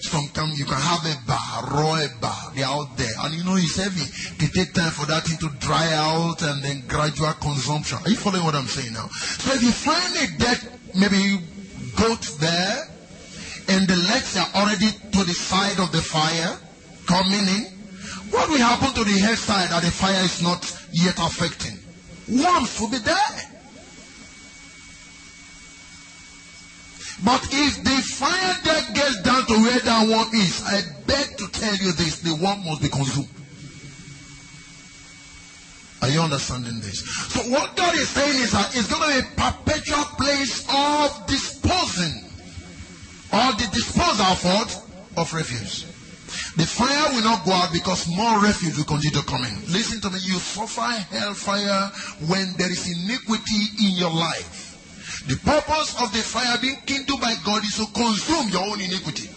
Sometimes you can have a bar, raw bar, they're out there, and you know it's heavy. It take time for that thing to dry out and then gradual consumption. Are you following what I'm saying now? So if you find a dead, maybe goat there, and the legs are already to the side of the fire, coming in, what will happen to the side that the fire is not yet affecting? Worms will be there. But if the fire that gets down to where that worm is, I beg to tell you this, the worm must be consumed. Are you understanding this? So what God is saying is that it's going to be a perpetual place of disposing or the disposal of what? Of refuse. The fire will not go out because more refuse will continue to come in. Listen to me. You suffer hellfire when there is iniquity in your life. The purpose of the fire being kindled by God is to consume your own iniquity.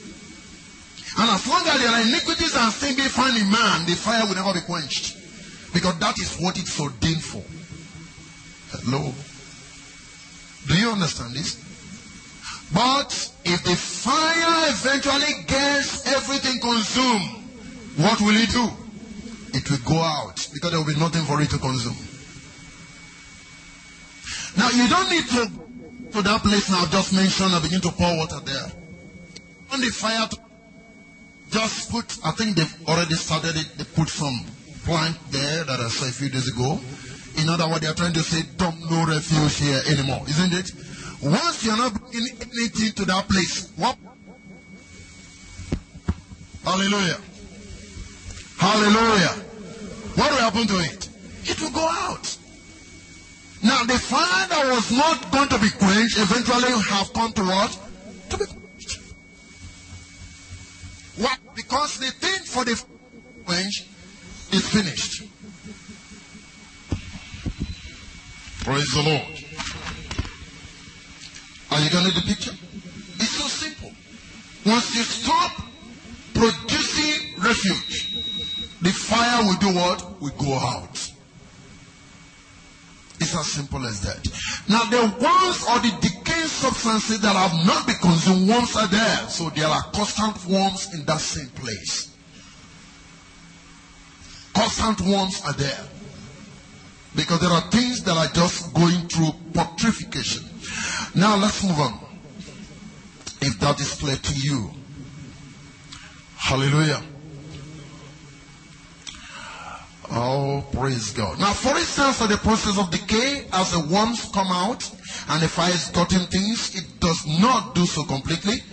And as long as there are iniquities and sin being found in man, the fire will never be quenched. Because that is what it's ordained for. Hello? Do you understand this? But if the fire eventually gets everything consumed, what will it do? It will go out because there will be nothing for it to consume. Now you don't need to to that place now just mentioned and begin to pour water there. On the fire, just put, I think they've already started it, they put some plant there that I saw a few days ago. In other words, they are trying to say, dump no refuse here anymore, isn't it? Once you're not bringing anything to that place, what? Hallelujah. Hallelujah. What will happen to it? It will go out. Now the fire that was not going to be quenched eventually have come to what? To be quenched. What? Because the thing for the quench is finished. Praise the Lord. Are you getting the picture? It's so simple. Once you stop producing refuge, the fire will do what? Will go out. It's as simple as that. Now the worms or the decaying substances that have not been consumed, worms are there. So there are constant worms in that same place. Constant worms are there. Because there are things that are just going through putrefaction. Now let's move on. If that is clear to you. Hallelujah. Oh, praise God. Now, for instance, for the process of decay, as the worms come out and the fire is cutting things, it does not do so completely.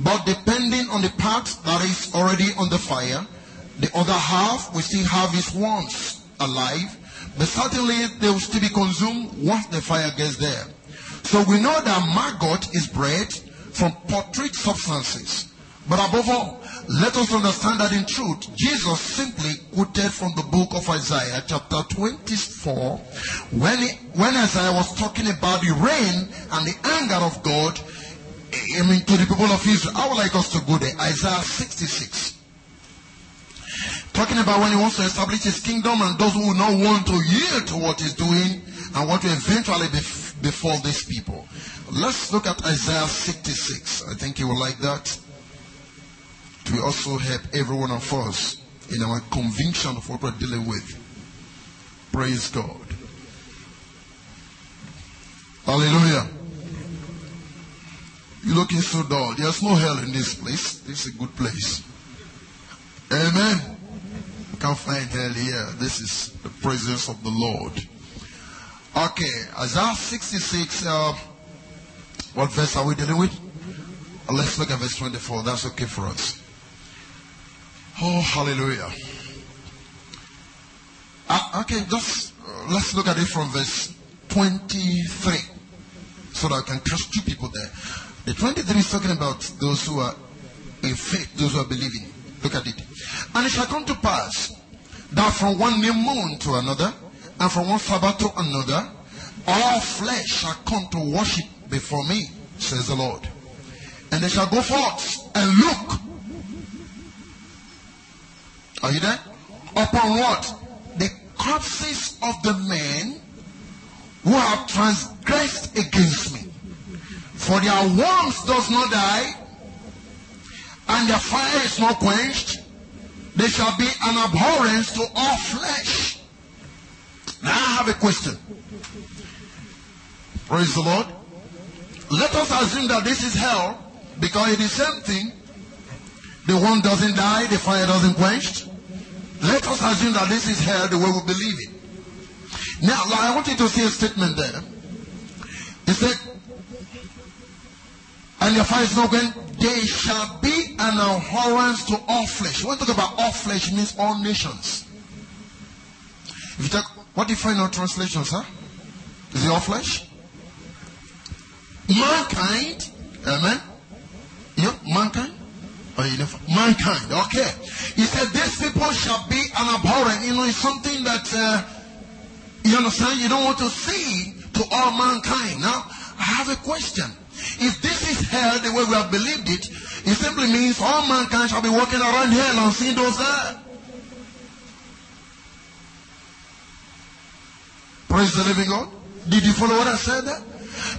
But depending on the part that is already on the fire, the other half we still have its worms alive. But certainly they will still be consumed once the fire gets there. So we know that maggot is bred from putrid substances. But above all, let us understand that in truth, Jesus simply quoted from the book of Isaiah, chapter 24, when, he, when Isaiah was talking about the rain and the anger of God, I mean, to the people of Israel. I would like us to go there. Isaiah 66. Talking about when he wants to establish his kingdom and those who will not want to yield to what he's doing and what will eventually befall these people. Let's look at Isaiah 66. I think you will like that will also help every one of us in our conviction of what we're dealing with. Praise God. Hallelujah. You're looking so dull. There's no hell in this place. This is a good place. Amen. You can't find hell here. This is the presence of the Lord. Okay, Isaiah 66. Uh, what verse are we dealing with? let's look at verse 24. That's okay for us. Oh, hallelujah. Uh, okay, just uh, let's look at it from verse 23 so that I can trust two people there. The 23 is talking about those who are in faith, those who are believing. Look at it. And it shall come to pass that from one new moon to another, and from one Sabbath to another, all flesh shall come to worship before me, says the Lord. And they shall go forth and look. Are you there? Upon what? The corpses of the men who have transgressed against me. For their worms does not die, and their fire is not quenched. They shall be an abhorrence to all flesh. Now I have a question. Praise the Lord. Let us assume that this is hell because it is the same thing. The one doesn't die, the fire doesn't quench. Let us assume that this is hell the way we believe it. Now, I want you to see a statement there. He said, and your fire is not going, they shall be an abhorrence to all flesh. When we talk about all flesh, means all nations. If you talk, what do you find in our translations, huh? Is it all flesh? Mankind, amen. You mankind? Know, mankind, okay. He said, These people shall be an abhorrent. You know, it's something that, uh, you understand, you don't want to see to all mankind. Now, I have a question. If this is hell the way we have believed it, it simply means all mankind shall be walking around hell and seeing those there. Praise the living God. Did you follow what I said there?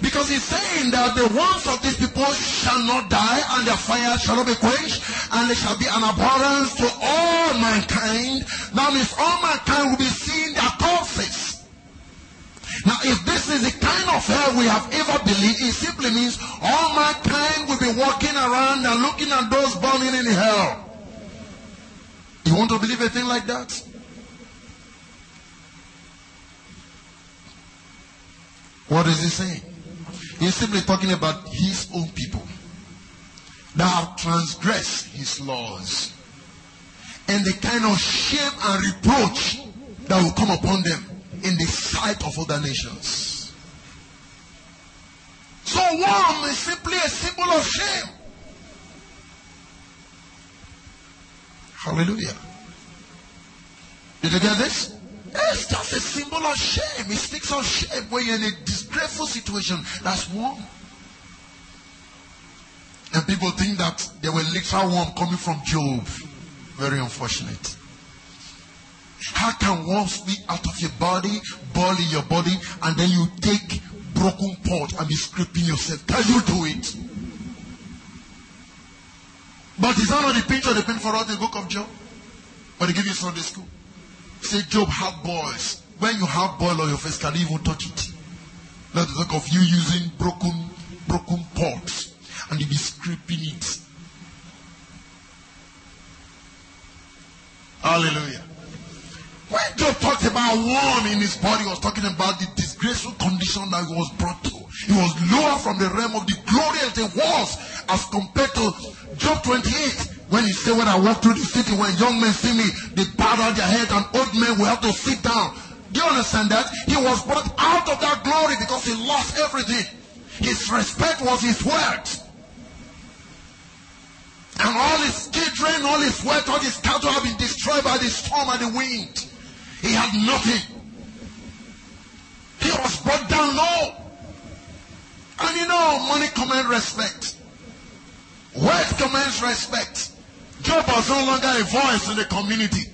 Because he's saying that the ones of these people shall not die and their fire shall not be quenched and they shall be an abhorrence to all mankind. That means all mankind will be seeing their corpses. Now if this is the kind of hell we have ever believed, it simply means all mankind will be walking around and looking at those burning in hell. You want to believe a thing like that? What is he saying? He's simply talking about his own people that have transgressed his laws and the kind of shame and reproach that will come upon them in the sight of other nations. So worm is simply a symbol of shame. Hallelujah. Did you get this? It's just a symbol of shame. It speaks of shame when you're in a disgraceful situation. That's worm. And people think that there were literal worm coming from Job. Very unfortunate. How can worms be out of your body, in your body, and then you take broken pot and be scraping yourself? Can you do it? But is that not the picture they paint for us in the book of Job? But they give you Sunday school? Say Job had boils. When you have boil on your face, can you even touch it? To talk of you using broken, broken pots and you be scraping it. Hallelujah. When Job talked about worm in his body, he was talking about the disgraceful condition that he was brought to. He was lower from the realm of the glory as it was as compared to Job 28. When he said, when I walk through the city, when young men see me, they bow down their head and old men will have to sit down. Do you understand that? He was brought out of that glory because he lost everything. His respect was his words. And all his children, all his wealth, all his cattle have been destroyed by the storm and the wind. He had nothing. He was brought down low. And you know, money commands respect. Wealth commands respect. Job was no longer a voice in the community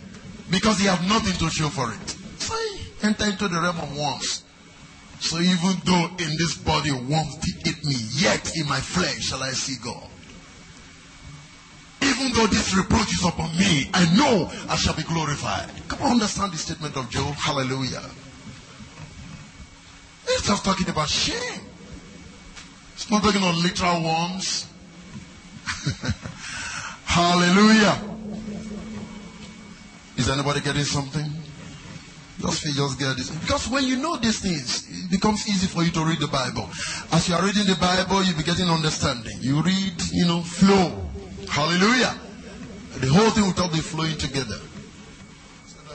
because he had nothing to show for it. So he entered into the realm of worms. So even though in this body worms did eat me, yet in my flesh shall I see God. Even though this reproach is upon me, I know I shall be glorified. Come on, understand the statement of Job. Hallelujah. It's just talking about shame. It's not talking about literal worms. <laughs> Hallelujah. Is anybody getting something? Just just get this. Because when you know these things, it becomes easy for you to read the Bible. As you are reading the Bible, you be getting understanding. You read, you know, flow. Hallelujah. The whole thing will be flowing together.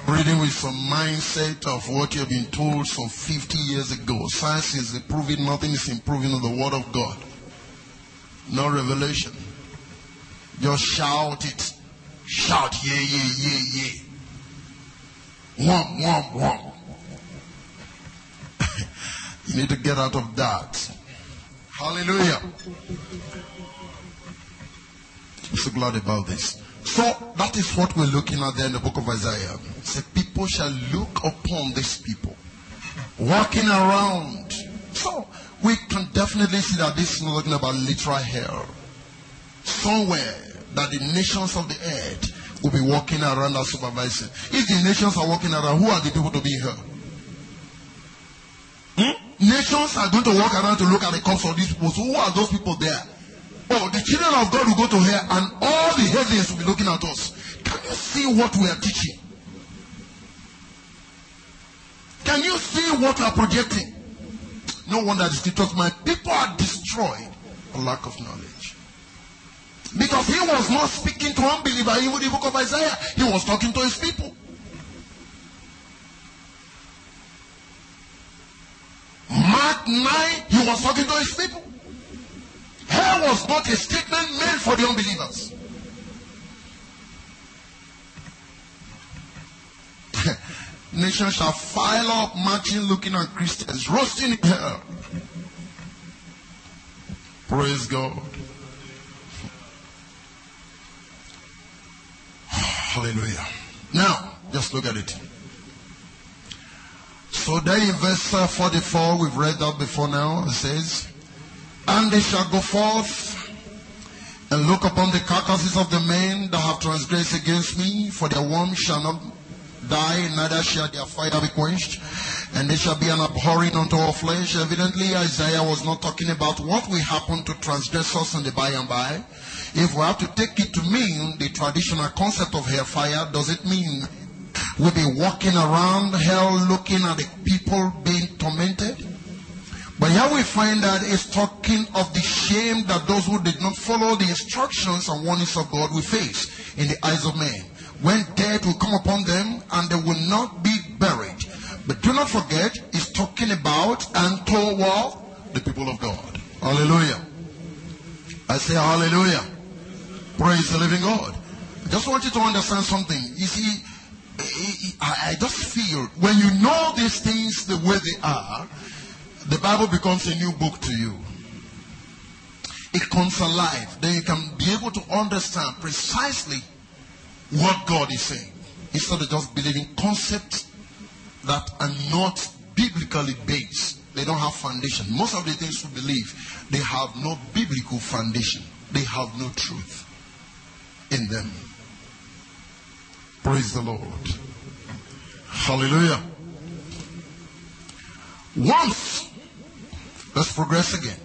Reading with some mindset of what you have been told some 50 years ago. Science is improving, nothing is improving on the Word of God. No revelation. Just shout it. Shout, yeah, yeah, yeah, yeah. Wham, wham, wham. you need to get out of that. Hallelujah. I'm so glad about this. So that is what we're looking at there in the book of Isaiah. Say, people shall look upon these people walking around. So we can definitely see that this is not talking about literal hell. Somewhere that the nations of the earth will be walking around as supervising. If the nations are walking around, who are the people to be here? Hmm? Nations are going to walk around to look at the corpse of these people. So who are those people there? Oh, the children of God will go to hell and all the heathens will be looking at us. Can you see what we are teaching? Can you see what we are projecting? No wonder the scriptures, my people are destroyed for lack of knowledge. Because he was not speaking to unbeliever, even the book of Isaiah, he was talking to his people. Mark 9, he was talking to his people. Hell was not a statement made for the unbelievers. <laughs> Nations shall file up, marching, looking at Christians, roasting in hell. Praise God. Hallelujah. Now, just look at it. So there in verse uh, 44, we've read that before now, it says, And they shall go forth and look upon the carcasses of the men that have transgressed against me, for their worm shall not die, neither shall their fire be quenched, and they shall be an abhorring unto all flesh. Evidently, Isaiah was not talking about what will happen to transgressors in the by and by. If we have to take it to mean the traditional concept of hellfire, does it mean we'll be walking around hell looking at the people being tormented? But here we find that it's talking of the shame that those who did not follow the instructions and warnings of God will face in the eyes of men. When death will come upon them and they will not be buried. But do not forget, it's talking about and toward the people of God. Hallelujah. I say hallelujah. Praise the living God. I just want you to understand something. You see, I just feel when you know these things the way they are, the Bible becomes a new book to you. It comes alive. Then you can be able to understand precisely what God is saying. Instead of just believing concepts that are not biblically based. They don't have foundation. Most of the things we believe, they have no biblical foundation. They have no truth in them. Praise the Lord. Hallelujah. Once, let's progress again.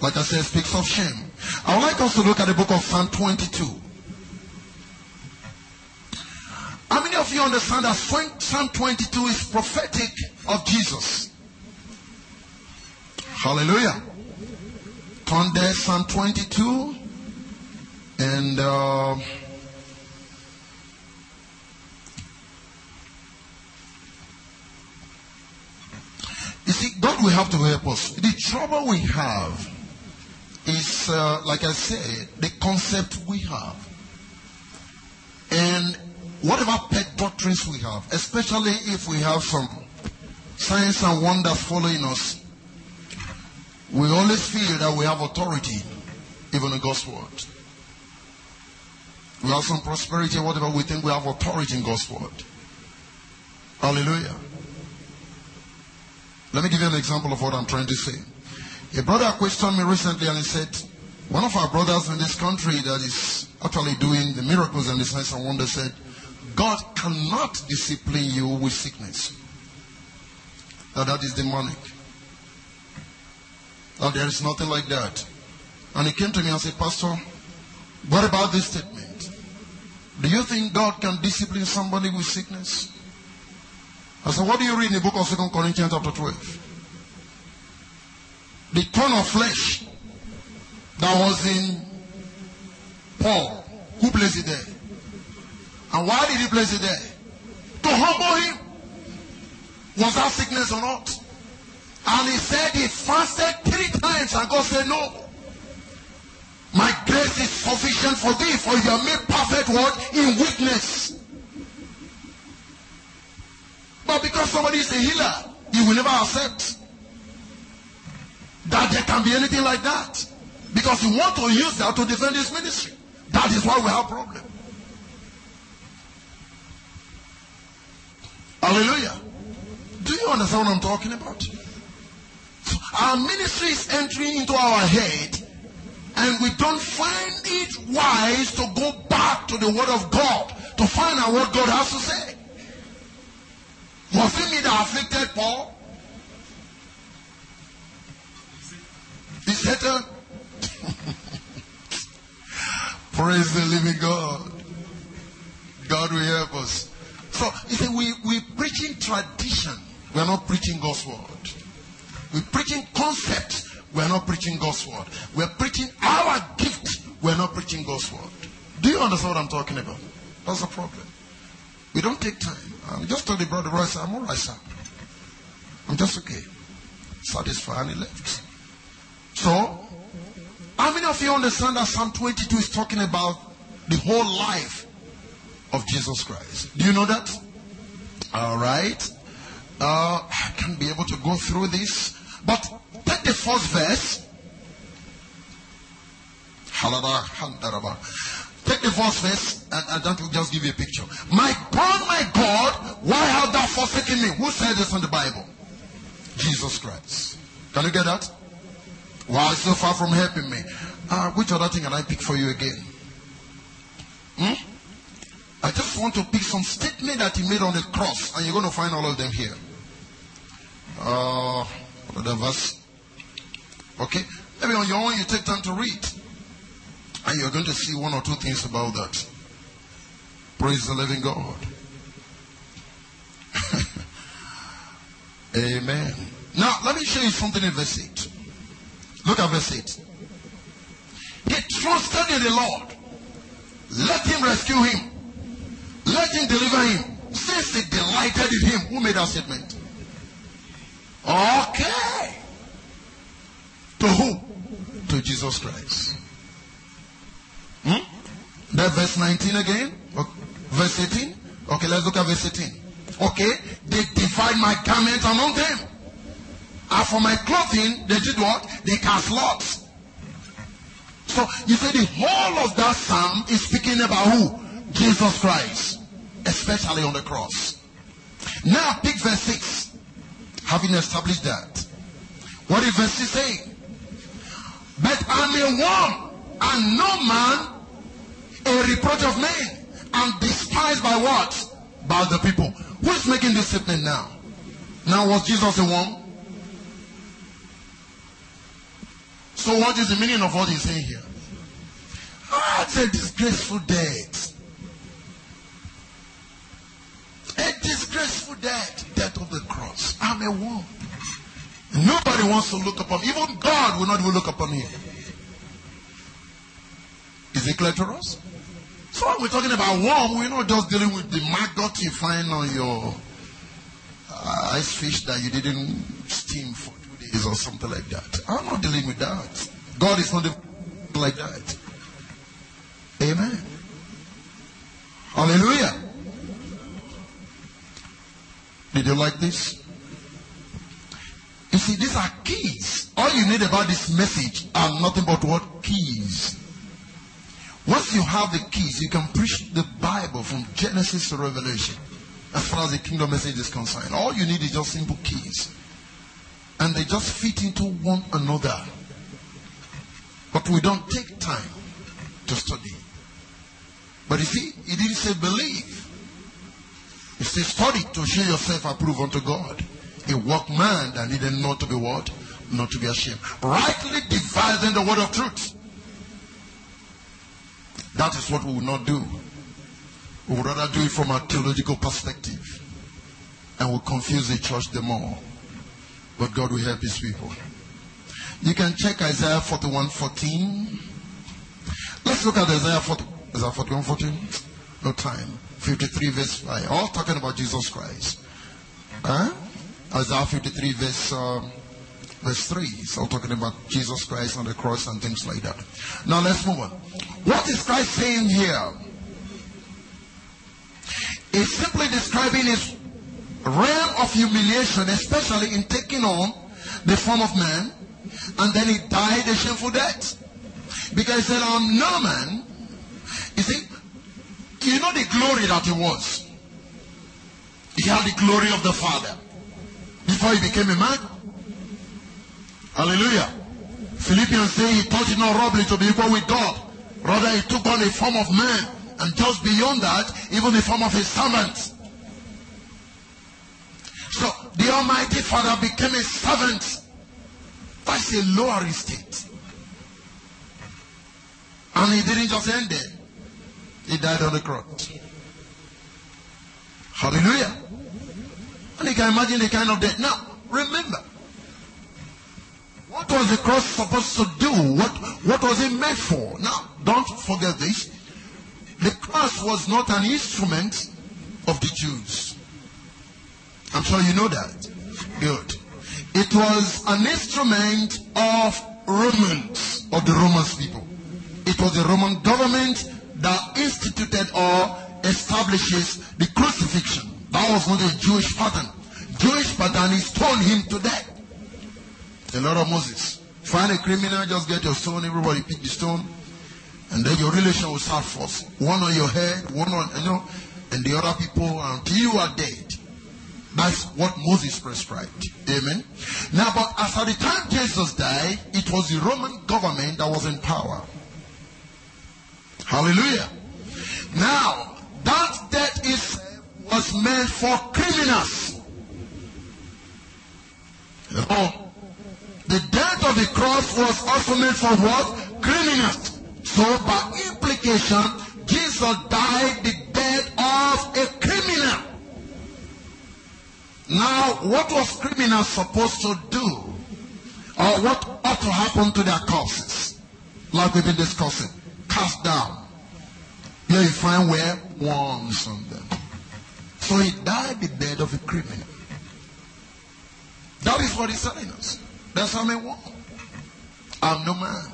Like I said, speaks of shame. I would like us to look at the book of Psalm 22. How many of you understand that Psalm 22 is prophetic of Jesus? Hallelujah. Turn there, Psalm 22. And uh, you see, God will have to help us. The trouble we have is, uh, like I said, the concept we have. And whatever pet doctrines we have, especially if we have some science and wonders following us, we always feel that we have authority, even in God's word. We have some prosperity, whatever we think we have authority in God's word. Hallelujah. Let me give you an example of what I'm trying to say. A brother questioned me recently and he said, one of our brothers in this country that is actually doing the miracles and the signs and wonders said, God cannot discipline you with sickness. That that is demonic. That there is nothing like that. And he came to me and said, Pastor, what about this statement? Do you think God can discipline somebody with sickness? I said, what do you read in the book of Second Corinthians chapter 12? The thorn of flesh that was in Paul. Who placed it there? And why did he place it there? To humble him. Was that sickness or not? And he said he fasted three times and God said, No. My grace is sufficient for thee, for you are made perfect what? In weakness. But because somebody is a healer, you will never accept that there can be anything like that. Because you want to use that to defend his ministry. That is why we have problem. Hallelujah. Do you understand what I'm talking about? Our ministry is entering into our head and we don't find it wise to go back to the word of God to find out what God has to say. Was it me that afflicted Paul? Is Satan? <laughs> Praise the living God. God will help us. So, you see, we, we preaching tradition. We are not preaching God's word. We're preaching concepts. We are not preaching God's word. We're preaching our gift. We're not preaching God's word. Do you understand what I'm talking about? That's the problem. We don't take time. I just told the brother, Royce, I'm all right, sir. I'm just okay. Satisfied, and he left. So, how many of you understand that Psalm 22 is talking about the whole life of Jesus Christ? Do you know that? All right. Uh, I can't be able to go through this, but the first verse. Take the first verse, and, and that will just give you a picture. My God, my God, why have thou forsaken me? Who said this in the Bible? Jesus Christ. Can you get that? Why so far from helping me? Uh, which other thing can I pick for you again? Hmm? I just want to pick some statement that he made on the cross, and you're going to find all of them here. Uh, the verse. Okay? Maybe on your own you take time to read. And you're going to see one or two things about that. Praise the living God. <laughs> Amen. Now, let me show you something in verse 8. Look at verse 8. He trusted in the Lord. Let him rescue him. Let him deliver him. Since he delighted in him. Who made that statement? Okay. To who? To Jesus Christ. Hmm? That verse 19 again? Okay. Verse 18? Okay, let's look at verse 18. Okay, they divide my garment among them. And for my clothing, they did what? They cast lots. So you see, the whole of that psalm is speaking about who? Jesus Christ. Especially on the cross. Now pick verse 6. Having established that. What is verse 6 saying? But I'm a worm and no man a reproach of men and despised by what? By the people. Who is making this statement now? Now was Jesus a worm? So what is the meaning of what he's saying here? Ah, it's a disgraceful death. A disgraceful death. Death of the cross. I'm a worm. Nobody wants to look upon Even God will not even look upon him. Is it clear to us? So when we're talking about worm, we're not just dealing with the maggot you find on your uh, ice fish that you didn't steam for two days or something like that. I'm not dealing with that. God is not like that. Amen. Hallelujah. Did you like this? See, these are keys. All you need about this message are nothing but what? Keys. Once you have the keys, you can preach the Bible from Genesis to Revelation. As far as the kingdom message is concerned, all you need is just simple keys. And they just fit into one another. But we don't take time to study. But you see, he didn't say believe. He said study to show yourself approved unto God. A workman that needed not to be what? Not to be ashamed. Rightly dividing the word of truth. That is what we will not do. We would rather do it from a theological perspective. And we confuse the church the more. But God will help his people. You can check Isaiah 41 14. Let's look at Isaiah 40, Isaiah 41 14. No time. 53 verse 5. All talking about Jesus Christ. Huh? Isaiah 53 verse uh, verse 3. It's all talking about Jesus Christ on the cross and things like that. Now let's move on. What is Christ saying here? He's simply describing his realm of humiliation, especially in taking on the form of man, and then he died a shameful death. Because he said, I'm no man. You see, you know the glory that he was. He had the glory of the Father before he became a man. Hallelujah. Philippians say he thought it not robbery to be equal with God. Rather, he took on a form of man. And just beyond that, even the form of a servant. So, the Almighty Father became a servant. That's a lower estate. And he didn't just end there. He died on the cross. Hallelujah. And you can imagine the kind of death. Now, remember, what was the cross supposed to do? What, what was it made for? Now, don't forget this. The cross was not an instrument of the Jews. I'm sure you know that. Good. It was an instrument of Romans, of the Roman people. It was the Roman government that instituted or establishes the crucifixion. That was not a Jewish pattern. Jewish pattern is stone him to death. The Lord of Moses. Find a criminal, just get your stone, everybody pick the stone, and then your relation will start first. One on your head, one on, you know, and the other people until you are dead. That's what Moses prescribed. Amen. Now, but as at the time Jesus died, it was the Roman government that was in power. Hallelujah. Now, that death is was meant for criminals. The death of the cross was also meant for what? Criminals. So by implication, Jesus died the death of a criminal. Now, what was criminals supposed to do? Or what ought to happen to their corpses? Like we've been discussing. Cast down. Here you find where? Worms on them. So he died the death of a criminal. That is what he's telling us. That's how I want. I'm no man.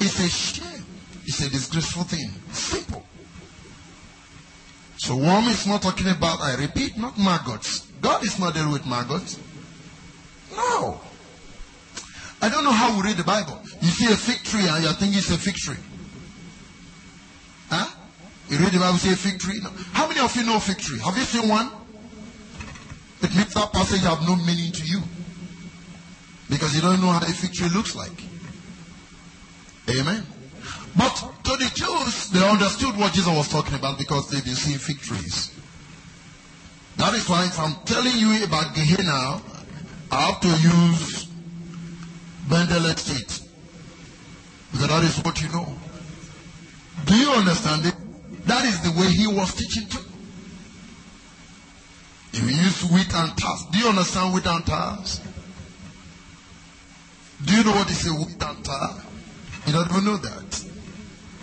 It's a shame. It's a disgraceful thing. Simple. So worm is not talking about, I repeat, not maggots. God is not dealing with maggots. No. I don't know how we read the Bible. You see a fig tree and you think it's a fig tree. Huh? You read the Bible, say fig tree. No. How many of you know fig tree? Have you seen one? It means that passage have no meaning to you. Because you don't know how a fig tree looks like. Amen. But to the Jews, they understood what Jesus was talking about because they've been seeing fig trees. That is why if I'm telling you about Gehenna, I have to use Bendelet State. Because that is what you know. Do you understand it? That is the way he was teaching too. If we use wheat and tares, do you understand wheat and tares? Do you know what is a wheat and tare? You don't even know that.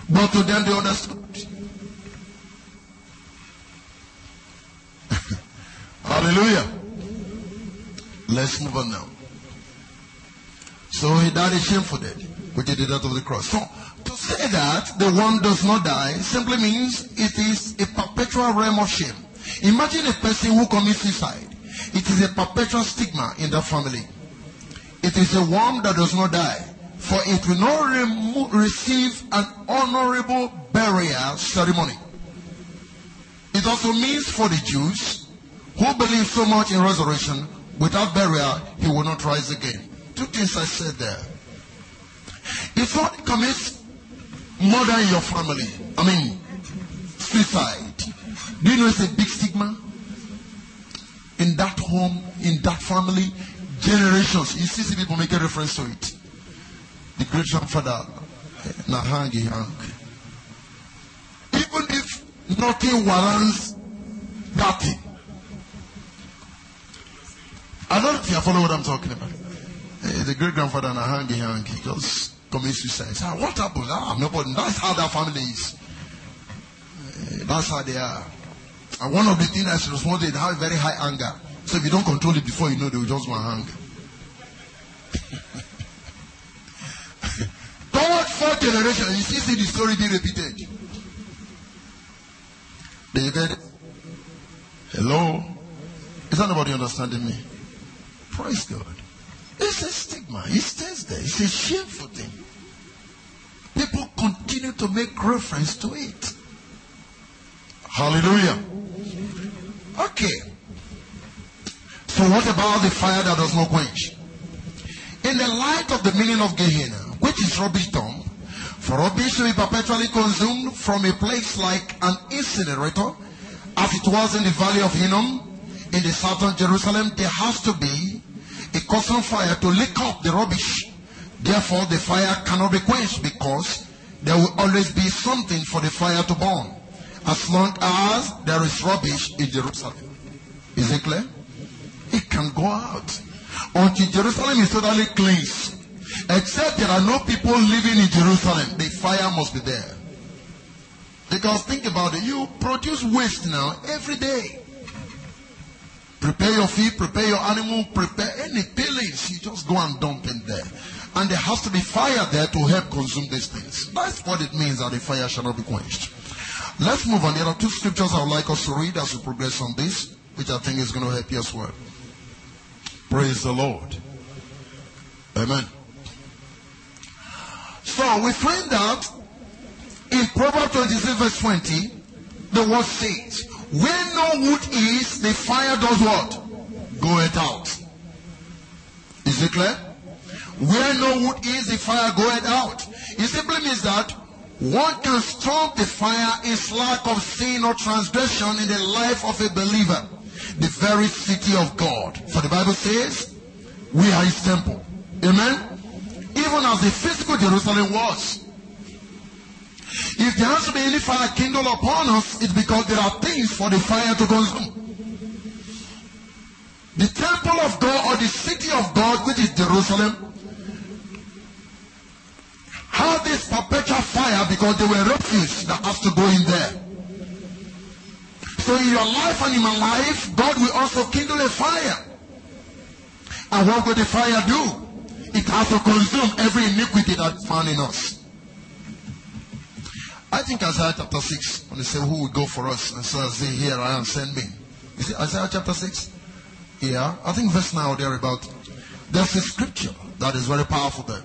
But to them they understood. <laughs> Hallelujah. Let's move on now. So he died a shameful death, which he did death of the cross. So say that the one does not die simply means it is a perpetual realm of shame. Imagine a person who commits suicide. It is a perpetual stigma in the family. It is a worm that does not die, for it will not remo- receive an honorable burial ceremony. It also means for the Jews who believe so much in resurrection, without burial, he will not rise again. Two things I said there. If somebody commits murder your family, I mean, suicide, do you know it's a big stigma? In that home, in that family, generations. You see, see people make a reference to it. The great grandfather, Nahangi Hank. Even if nothing warrants that. I don't know if you follow what I'm talking about. Uh, the great grandfather Nahangi Hank, he just committed suicide. Ah, what happened? Ah, nobody. That's how that family is. Uh, that's how they are. And one of the things that's responsible, they very high anger. So if you don't control it before you know, they will just and hang. <laughs> Third, fourth generation, you see, see the story being repeated. Get? Hello? Is anybody understanding me? Praise God. It's a stigma. It stays there. It's a shameful thing. People continue to make reference to it. Hallelujah. Okay. So what about the fire that does not quench? In the light of the meaning of Gehenna, which is rubbish dump, for rubbish to be perpetually consumed from a place like an incinerator, as it was in the valley of Hinnom, in the southern Jerusalem, there has to be a constant fire to lick up the rubbish. Therefore, the fire cannot be quenched because there will always be something for the fire to burn as long as there is rubbish in Jerusalem. Is it clear? It can go out until Jerusalem is totally cleansed. Except there are no people living in Jerusalem, the fire must be there. Because think about it, you produce waste now every day. Prepare your feed, prepare your animal, prepare any peelings. You just go and dump in there. And there has to be fire there to help consume these things. That's what it means that the fire shall not be quenched. Let's move on. There are two scriptures I would like us to read as we progress on this, which I think is going to help you as well. Praise the Lord. Amen. So we find out in Proverbs 26 verse 20, the word says, where no wood is, the fire does what? Goeth out. Is it clear? Where no wood is, the fire goeth out. It simply means that one can stop the fire is lack of sin or transgression in the life of a believer. The very city of God. For the Bible says, we are his temple. Amen? Even as the physical Jerusalem was. If there has to be any fire kindled upon us, it's because there are things for the fire to consume. The temple of God or the city of God, which is Jerusalem, had this perpetual fire because they were refuse that has to go in there. So in your life and in my life, God will also kindle a fire. And what will the fire do? It has to consume every iniquity that's found in us. I think Isaiah chapter 6, when they say, Who will go for us? And so I say, Here I am, send me. You see Isaiah chapter 6? Yeah, I think verse 9 or thereabout. There's a scripture that is very powerful there.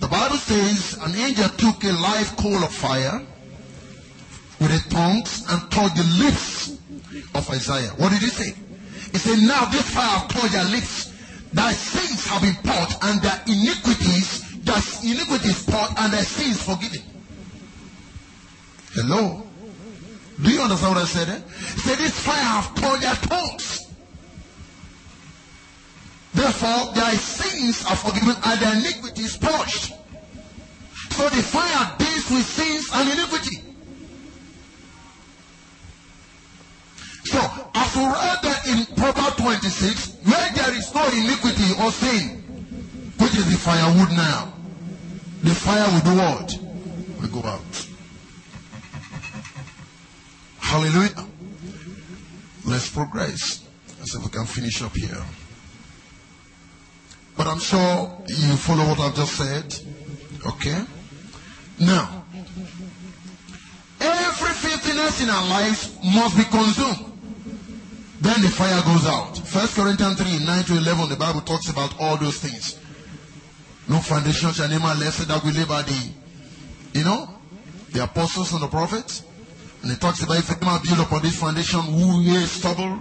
The Bible says, An angel took a live coal of fire with a tongues and touched the lips of Isaiah. What did he say? He said, Now this fire touched your lips. Thy sins have been poured and their iniquities, their iniquities poured and their sins forgiven. Hello? Do you understand what I said? Eh? Say this fire have torn their tongues. Therefore, their sins are forgiven and their iniquity is purged. So the fire deals with sins and iniquity. So, as we read that in Proverbs 26, where there is no iniquity or sin, which is the firewood now, the fire will do what? Will go out. Hallelujah. Let's progress. Let's if we can finish up here. But I'm sure you follow what I've just said. Okay? Now, every filthiness in our lives must be consumed. Then the fire goes out. First Corinthians 3, 9 to 11, the Bible talks about all those things. No foundation shall any man less that we live by the, you know, the apostles and the prophets. And he talks about if a man build upon this foundation, who is stubble,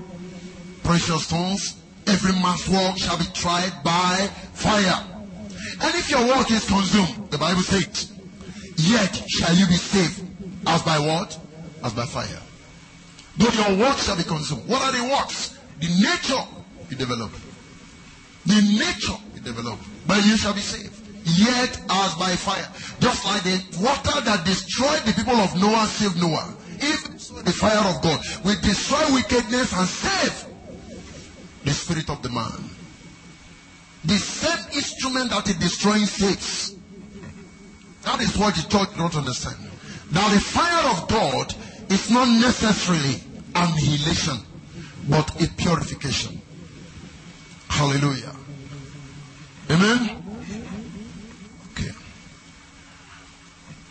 precious stones, every man's work shall be tried by fire. And if your work is consumed, the Bible says, yet shall you be saved. As by what? As by fire. Though your works shall be consumed. What are the works? The nature you develop. The nature you develop. But you shall be saved. Yet as by fire. Just like the water that destroyed the people of Noah saved Noah. If the fire of God, will destroy wickedness and save the spirit of the man. The same instrument that is destroying faith. That is what the church don't understand. Now the fire of God is not necessarily annihilation, but a purification. Hallelujah. Amen? Okay.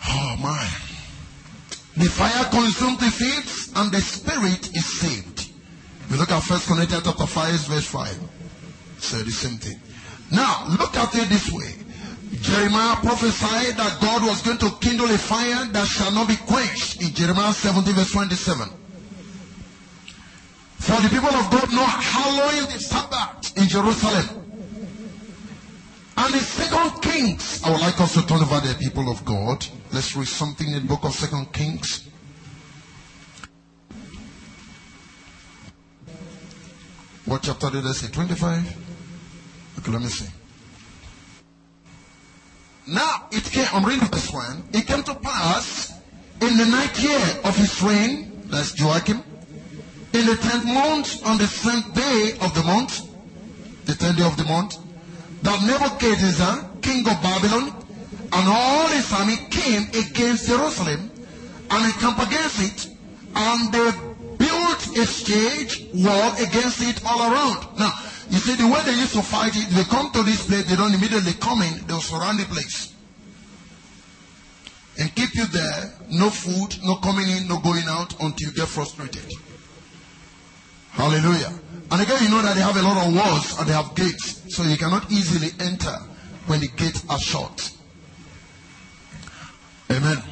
Oh my. The fire consumed the fields and the spirit is saved. We look at First Corinthians chapter 5 verse 5. So the same thing. Now, look at it this way. Jeremiah prophesied that God was going to kindle a fire that shall not be quenched in Jeremiah 17 verse 27. For the people of God know hallowing the Sabbath in Jerusalem. And the second Kings, I would like us to turn over the people of God. Let's read something in the book of Second Kings. What chapter did I say? 25? Okay, let me see. Now it came, I'm reading this one. It came to pass in the ninth year of his reign, that's Joachim, in the tenth month, on the tenth day of the month, the tenth day of the month, that Nebuchadnezzar, king of Babylon, and all his army came against Jerusalem and encamped against it, and they built a siege wall against it all around. Now, you see, the way they used to fight it, they come to this place, they don't immediately come in, they'll surround the place. And keep you there, no food, no coming in, no going out until you get frustrated. Hallelujah. And again, you know that they have a lot of walls and they have gates, so you cannot easily enter when the gates are shut. Amen.